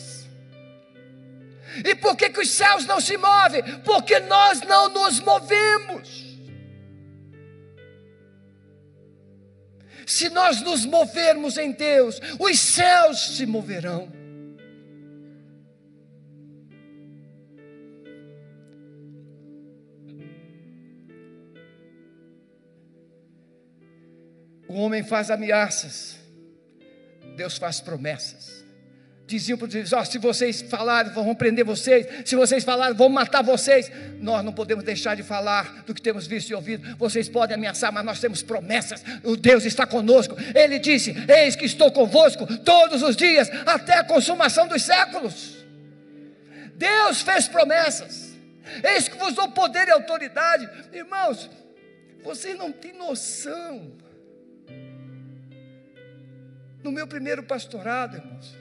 E por que, que os céus não se movem? Porque nós não nos movemos. Se nós nos movermos em Deus, os céus se moverão. O homem faz ameaças, Deus faz promessas diziam para os juízes: oh, se vocês falarem, vão prender vocês, se vocês falarem, vão matar vocês. Nós não podemos deixar de falar do que temos visto e ouvido. Vocês podem ameaçar, mas nós temos promessas. O Deus está conosco. Ele disse: Eis que estou convosco todos os dias, até a consumação dos séculos. Deus fez promessas. Eis que vos dou poder e autoridade. Irmãos, vocês não têm noção. No meu primeiro pastorado, irmãos,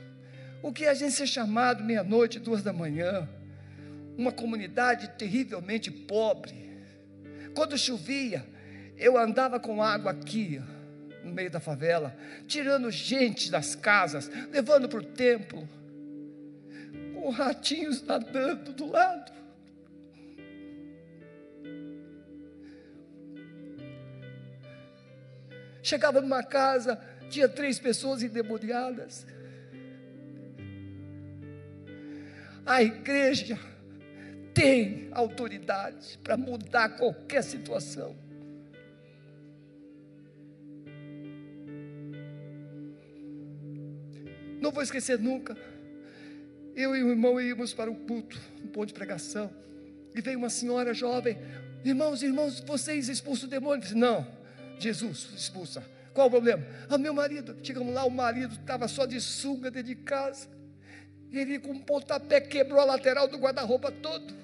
o que é a gente ser chamado meia-noite, duas da manhã, uma comunidade terrivelmente pobre. Quando chovia, eu andava com água aqui, no meio da favela, tirando gente das casas, levando para o templo, com ratinhos nadando do lado. Chegava numa casa, tinha três pessoas endemoniadas. A igreja tem autoridade para mudar qualquer situação. Não vou esquecer nunca. Eu e o irmão íamos para o culto, um ponto de pregação. E veio uma senhora jovem. Irmãos, irmãos, vocês expulsam o demônio? disse, não, Jesus expulsa. Qual o problema? Ah, meu marido. Chegamos lá, o marido estava só de sunga dentro de casa. Ele com um pontapé quebrou a lateral do guarda-roupa todo.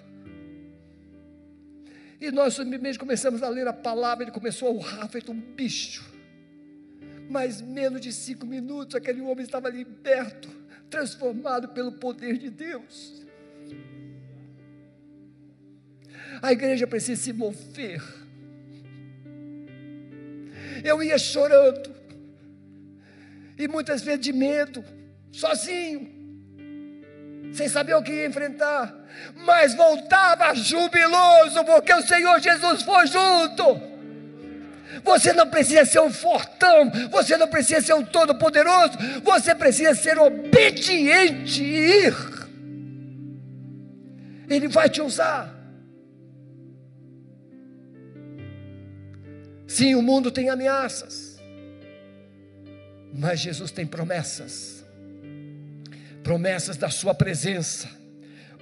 E nós simplesmente começamos a ler a palavra, ele começou a urrar, feito um bicho. Mas menos de cinco minutos, aquele homem estava liberto, transformado pelo poder de Deus. A igreja precisa se mover. Eu ia chorando, e muitas vezes de medo, sozinho sem saber o que ia enfrentar, mas voltava jubiloso, porque o Senhor Jesus foi junto. Você não precisa ser um fortão, você não precisa ser um todo-poderoso, você precisa ser obediente e ir. Ele vai te usar. Sim, o mundo tem ameaças, mas Jesus tem promessas promessas da Sua presença,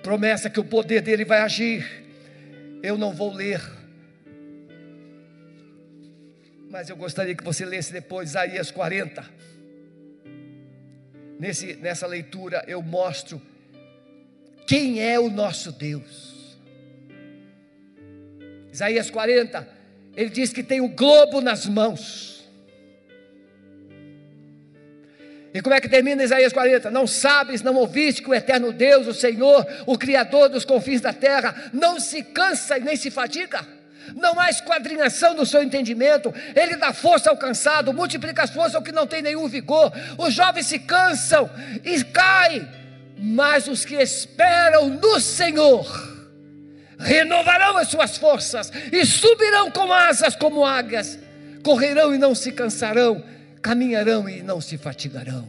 promessa que o poder dele vai agir. Eu não vou ler, mas eu gostaria que você lesse depois Isaías 40. Nesse, nessa leitura eu mostro quem é o nosso Deus. Isaías 40, ele diz que tem o globo nas mãos. E como é que termina Isaías 40? Não sabes, não ouviste que o eterno Deus, o Senhor, o Criador dos confins da terra, não se cansa e nem se fadiga? Não há esquadrinhação no seu entendimento, ele dá força ao cansado, multiplica as forças ao que não tem nenhum vigor. Os jovens se cansam e caem, mas os que esperam no Senhor renovarão as suas forças e subirão com asas como águias, correrão e não se cansarão caminharão e não se fatigarão.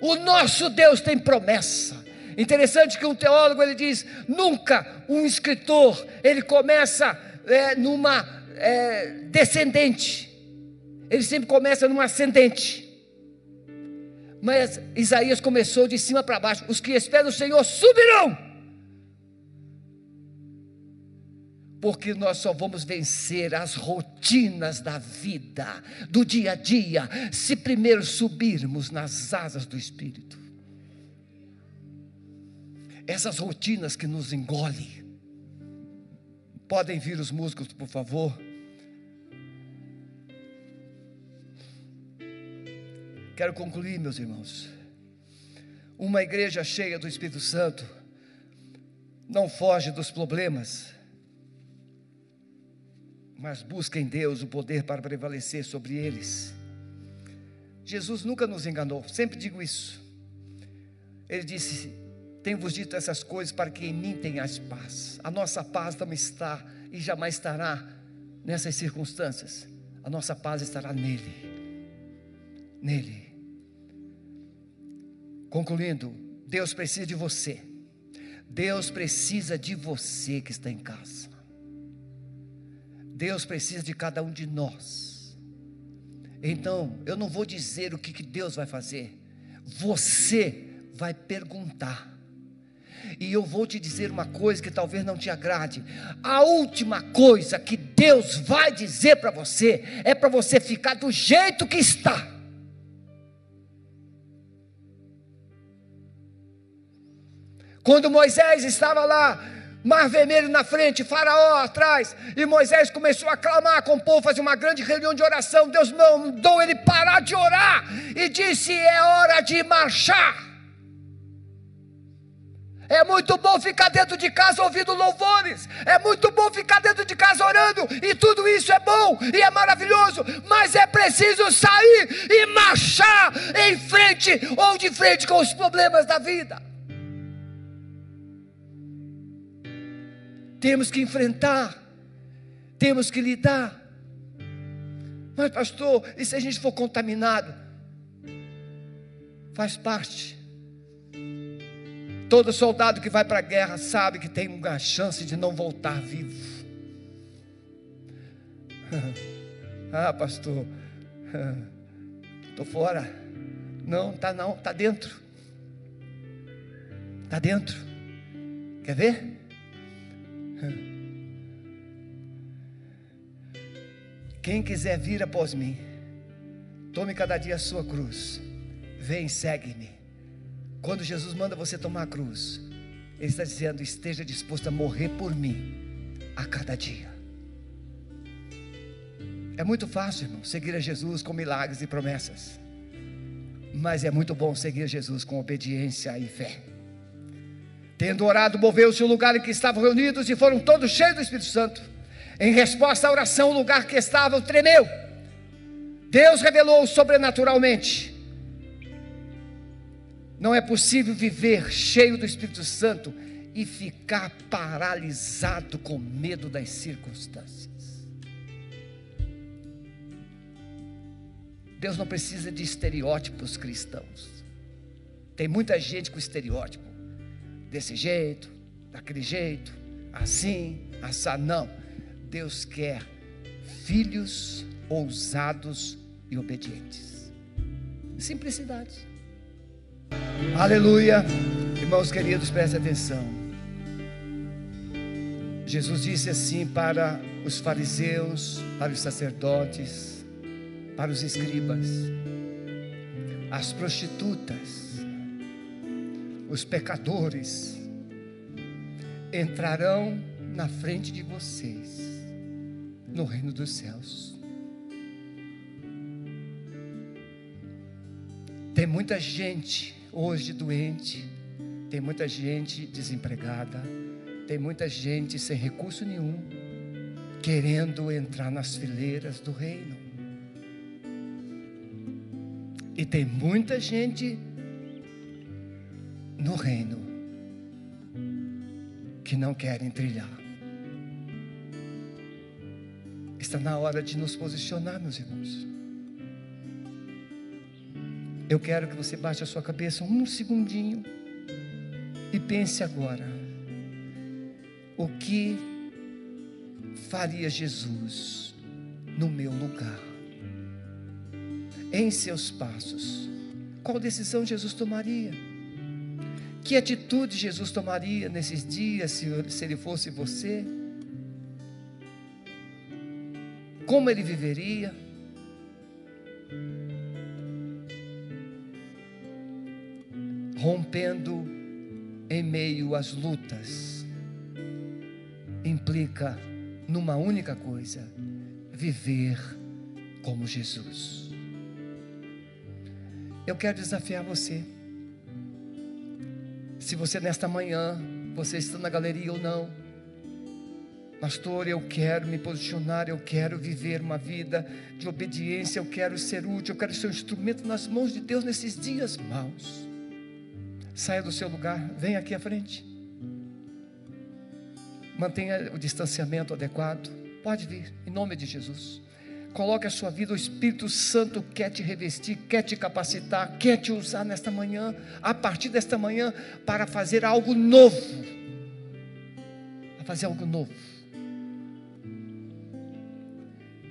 O nosso Deus tem promessa. Interessante que um teólogo ele diz: nunca um escritor ele começa é, numa é, descendente, ele sempre começa numa ascendente. Mas Isaías começou de cima para baixo. Os que esperam o Senhor subirão porque nós só vamos vencer as rotinas da vida, do dia a dia, se primeiro subirmos nas asas do Espírito. Essas rotinas que nos engolem. Podem vir os músicos, por favor. Quero concluir, meus irmãos. Uma igreja cheia do Espírito Santo não foge dos problemas, mas busca em Deus o poder para prevalecer sobre eles. Jesus nunca nos enganou, sempre digo isso. Ele disse: Tenho-vos dito essas coisas para que em mim tenhas paz. A nossa paz não está e jamais estará nessas circunstâncias. A nossa paz estará nele. Nele. Concluindo, Deus precisa de você. Deus precisa de você que está em casa. Deus precisa de cada um de nós. Então, eu não vou dizer o que, que Deus vai fazer. Você vai perguntar. E eu vou te dizer uma coisa que talvez não te agrade. A última coisa que Deus vai dizer para você é para você ficar do jeito que está. Quando Moisés estava lá, mar vermelho na frente, Faraó atrás, e Moisés começou a clamar com o povo, fazer uma grande reunião de oração. Deus mandou ele parar de orar e disse: É hora de marchar. É muito bom ficar dentro de casa ouvindo louvores. É muito bom ficar dentro de casa orando. E tudo isso é bom e é maravilhoso. Mas é preciso sair e marchar em frente ou de frente com os problemas da vida. Temos que enfrentar. Temos que lidar. Mas, pastor, e se a gente for contaminado? Faz parte. Todo soldado que vai para a guerra sabe que tem uma chance de não voltar vivo. ah, pastor, estou fora. Não, tá não, tá dentro. Tá dentro. Quer ver? Quem quiser vir após mim, tome cada dia a sua cruz. Vem, segue-me. Quando Jesus manda você tomar a cruz, Ele está dizendo: esteja disposto a morrer por mim a cada dia. É muito fácil, irmão, seguir a Jesus com milagres e promessas. Mas é muito bom seguir a Jesus com obediência e fé. Tendo orado, moveu-se o lugar em que estavam reunidos e foram todos cheios do Espírito Santo. Em resposta à oração, o lugar que estavam tremeu. Deus revelou sobrenaturalmente não é possível viver cheio do Espírito Santo e ficar paralisado com medo das circunstâncias. Deus não precisa de estereótipos cristãos. Tem muita gente com estereótipo, desse jeito, daquele jeito, assim, assar. Não. Deus quer filhos ousados e obedientes. Simplicidade. Aleluia. Irmãos queridos, prestem atenção. Jesus disse assim para os fariseus, para os sacerdotes, para os escribas, as prostitutas, os pecadores entrarão na frente de vocês no reino dos céus. Tem muita gente hoje doente, tem muita gente desempregada, tem muita gente sem recurso nenhum, querendo entrar nas fileiras do reino. E tem muita gente no reino que não querem trilhar. Está na hora de nos posicionar, meus irmãos. Eu quero que você baixe a sua cabeça um segundinho e pense agora: o que faria Jesus no meu lugar? Em seus passos, qual decisão Jesus tomaria? Que atitude Jesus tomaria nesses dias se, se ele fosse você? Como ele viveria? rompendo em meio às lutas, implica numa única coisa: viver como Jesus. Eu quero desafiar você. Se você nesta manhã, você está na galeria ou não, Pastor, eu quero me posicionar, eu quero viver uma vida de obediência, eu quero ser útil, eu quero ser um instrumento nas mãos de Deus nesses dias maus. Saia do seu lugar, venha aqui à frente. Mantenha o distanciamento adequado. Pode vir, em nome de Jesus. Coloque a sua vida, o Espírito Santo quer te revestir, quer te capacitar, quer te usar nesta manhã, a partir desta manhã, para fazer algo novo. A fazer algo novo.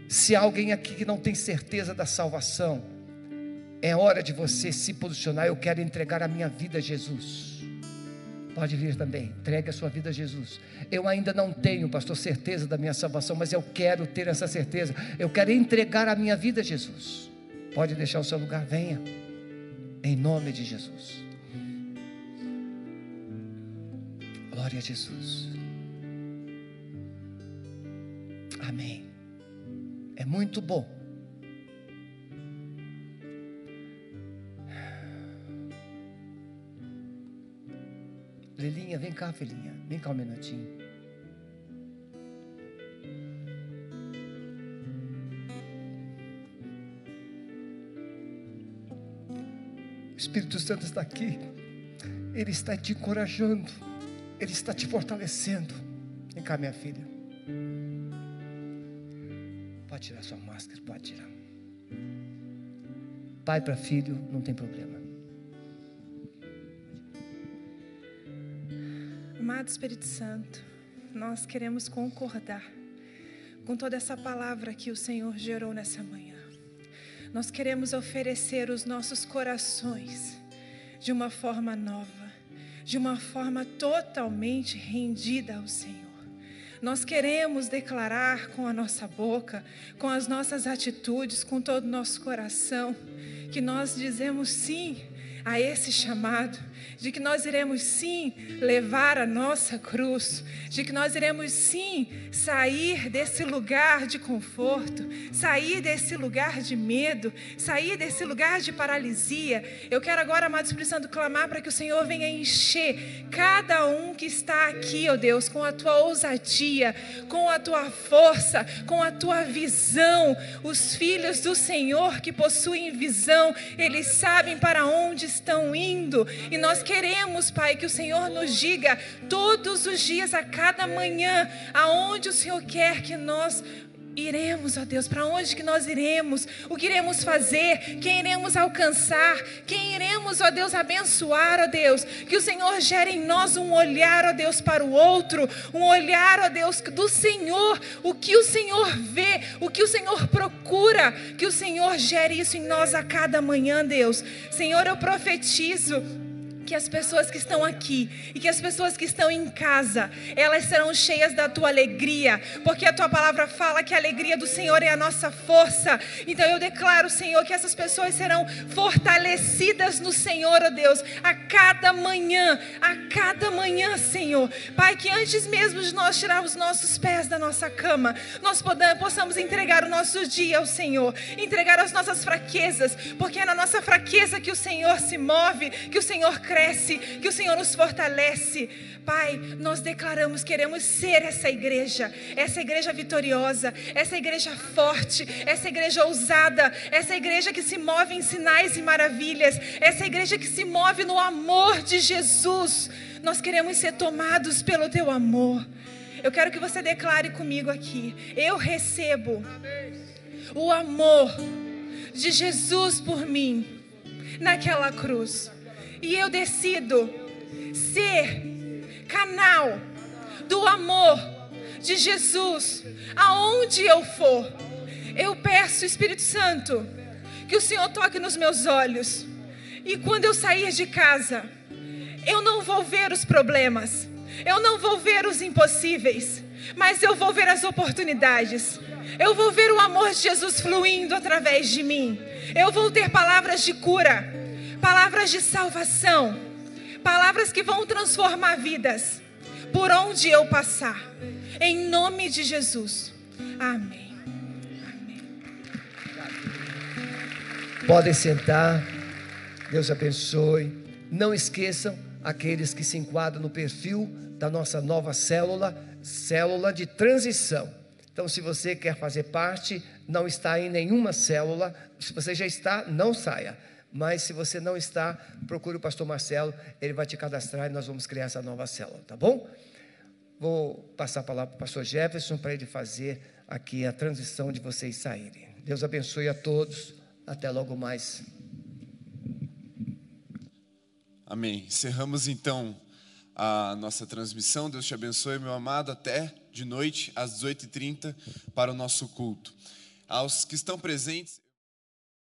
Se há alguém aqui que não tem certeza da salvação, é hora de você se posicionar. Eu quero entregar a minha vida a Jesus. Pode vir também, entregue a sua vida a Jesus. Eu ainda não tenho, pastor, certeza da minha salvação, mas eu quero ter essa certeza. Eu quero entregar a minha vida a Jesus. Pode deixar o seu lugar, venha, em nome de Jesus. Glória a Jesus. Amém. É muito bom. Lilinha, vem cá, filhinha. Vem cá um minutinho. O Espírito Santo está aqui. Ele está te encorajando. Ele está te fortalecendo. Vem cá, minha filha. Pode tirar sua máscara, pode tirar. Pai para filho, não tem problema. Amado Espírito Santo, nós queremos concordar com toda essa palavra que o Senhor gerou nessa manhã. Nós queremos oferecer os nossos corações de uma forma nova, de uma forma totalmente rendida ao Senhor. Nós queremos declarar com a nossa boca, com as nossas atitudes, com todo o nosso coração, que nós dizemos sim a esse chamado, de que nós iremos sim levar a nossa cruz, de que nós iremos sim sair desse lugar de conforto, sair desse lugar de medo, sair desse lugar de paralisia. Eu quero agora, amado Espírito Santo, clamar para que o Senhor venha encher cada um que está aqui, ó oh Deus, com a tua ousadia, com a tua força, com a tua visão. Os filhos do Senhor que possuem visão, eles sabem para onde estão indo. E nós queremos, Pai, que o Senhor nos diga todos os dias, a cada manhã, aonde o Senhor quer que nós iremos, ó Deus, para onde que nós iremos, o que iremos fazer, quem iremos alcançar, quem iremos, ó Deus, abençoar, ó Deus, que o Senhor gere em nós um olhar, ó Deus, para o outro, um olhar, ó Deus, do Senhor, o que o Senhor vê, o que o Senhor procura, que o Senhor gere isso em nós a cada manhã, Deus. Senhor, eu profetizo que as pessoas que estão aqui e que as pessoas que estão em casa, elas serão cheias da tua alegria, porque a tua palavra fala que a alegria do Senhor é a nossa força. Então eu declaro, Senhor, que essas pessoas serão fortalecidas no Senhor, ó oh Deus, a cada manhã, a cada manhã, Senhor. Pai, que antes mesmo de nós tirarmos nossos pés da nossa cama, nós possamos entregar o nosso dia ao Senhor, entregar as nossas fraquezas, porque é na nossa fraqueza que o Senhor se move, que o Senhor cresce cresce, que o Senhor nos fortalece. Pai, nós declaramos, queremos ser essa igreja, essa igreja vitoriosa, essa igreja forte, essa igreja ousada, essa igreja que se move em sinais e maravilhas, essa igreja que se move no amor de Jesus. Nós queremos ser tomados pelo teu amor. Eu quero que você declare comigo aqui: eu recebo o amor de Jesus por mim naquela cruz. E eu decido ser canal do amor de Jesus aonde eu for. Eu peço, Espírito Santo, que o Senhor toque nos meus olhos. E quando eu sair de casa, eu não vou ver os problemas, eu não vou ver os impossíveis, mas eu vou ver as oportunidades. Eu vou ver o amor de Jesus fluindo através de mim. Eu vou ter palavras de cura palavras de salvação, palavras que vão transformar vidas por onde eu passar. Em nome de Jesus. Amém. Amém. Podem sentar. Deus abençoe. Não esqueçam aqueles que se enquadram no perfil da nossa nova célula, célula de transição. Então, se você quer fazer parte, não está em nenhuma célula, se você já está, não saia. Mas se você não está, procure o pastor Marcelo, ele vai te cadastrar e nós vamos criar essa nova célula, tá bom? Vou passar a palavra para o pastor Jefferson para ele fazer aqui a transição de vocês saírem. Deus abençoe a todos. Até logo mais. Amém. Encerramos então a nossa transmissão. Deus te abençoe, meu amado, até de noite às 18h30 para o nosso culto. Aos que estão presentes.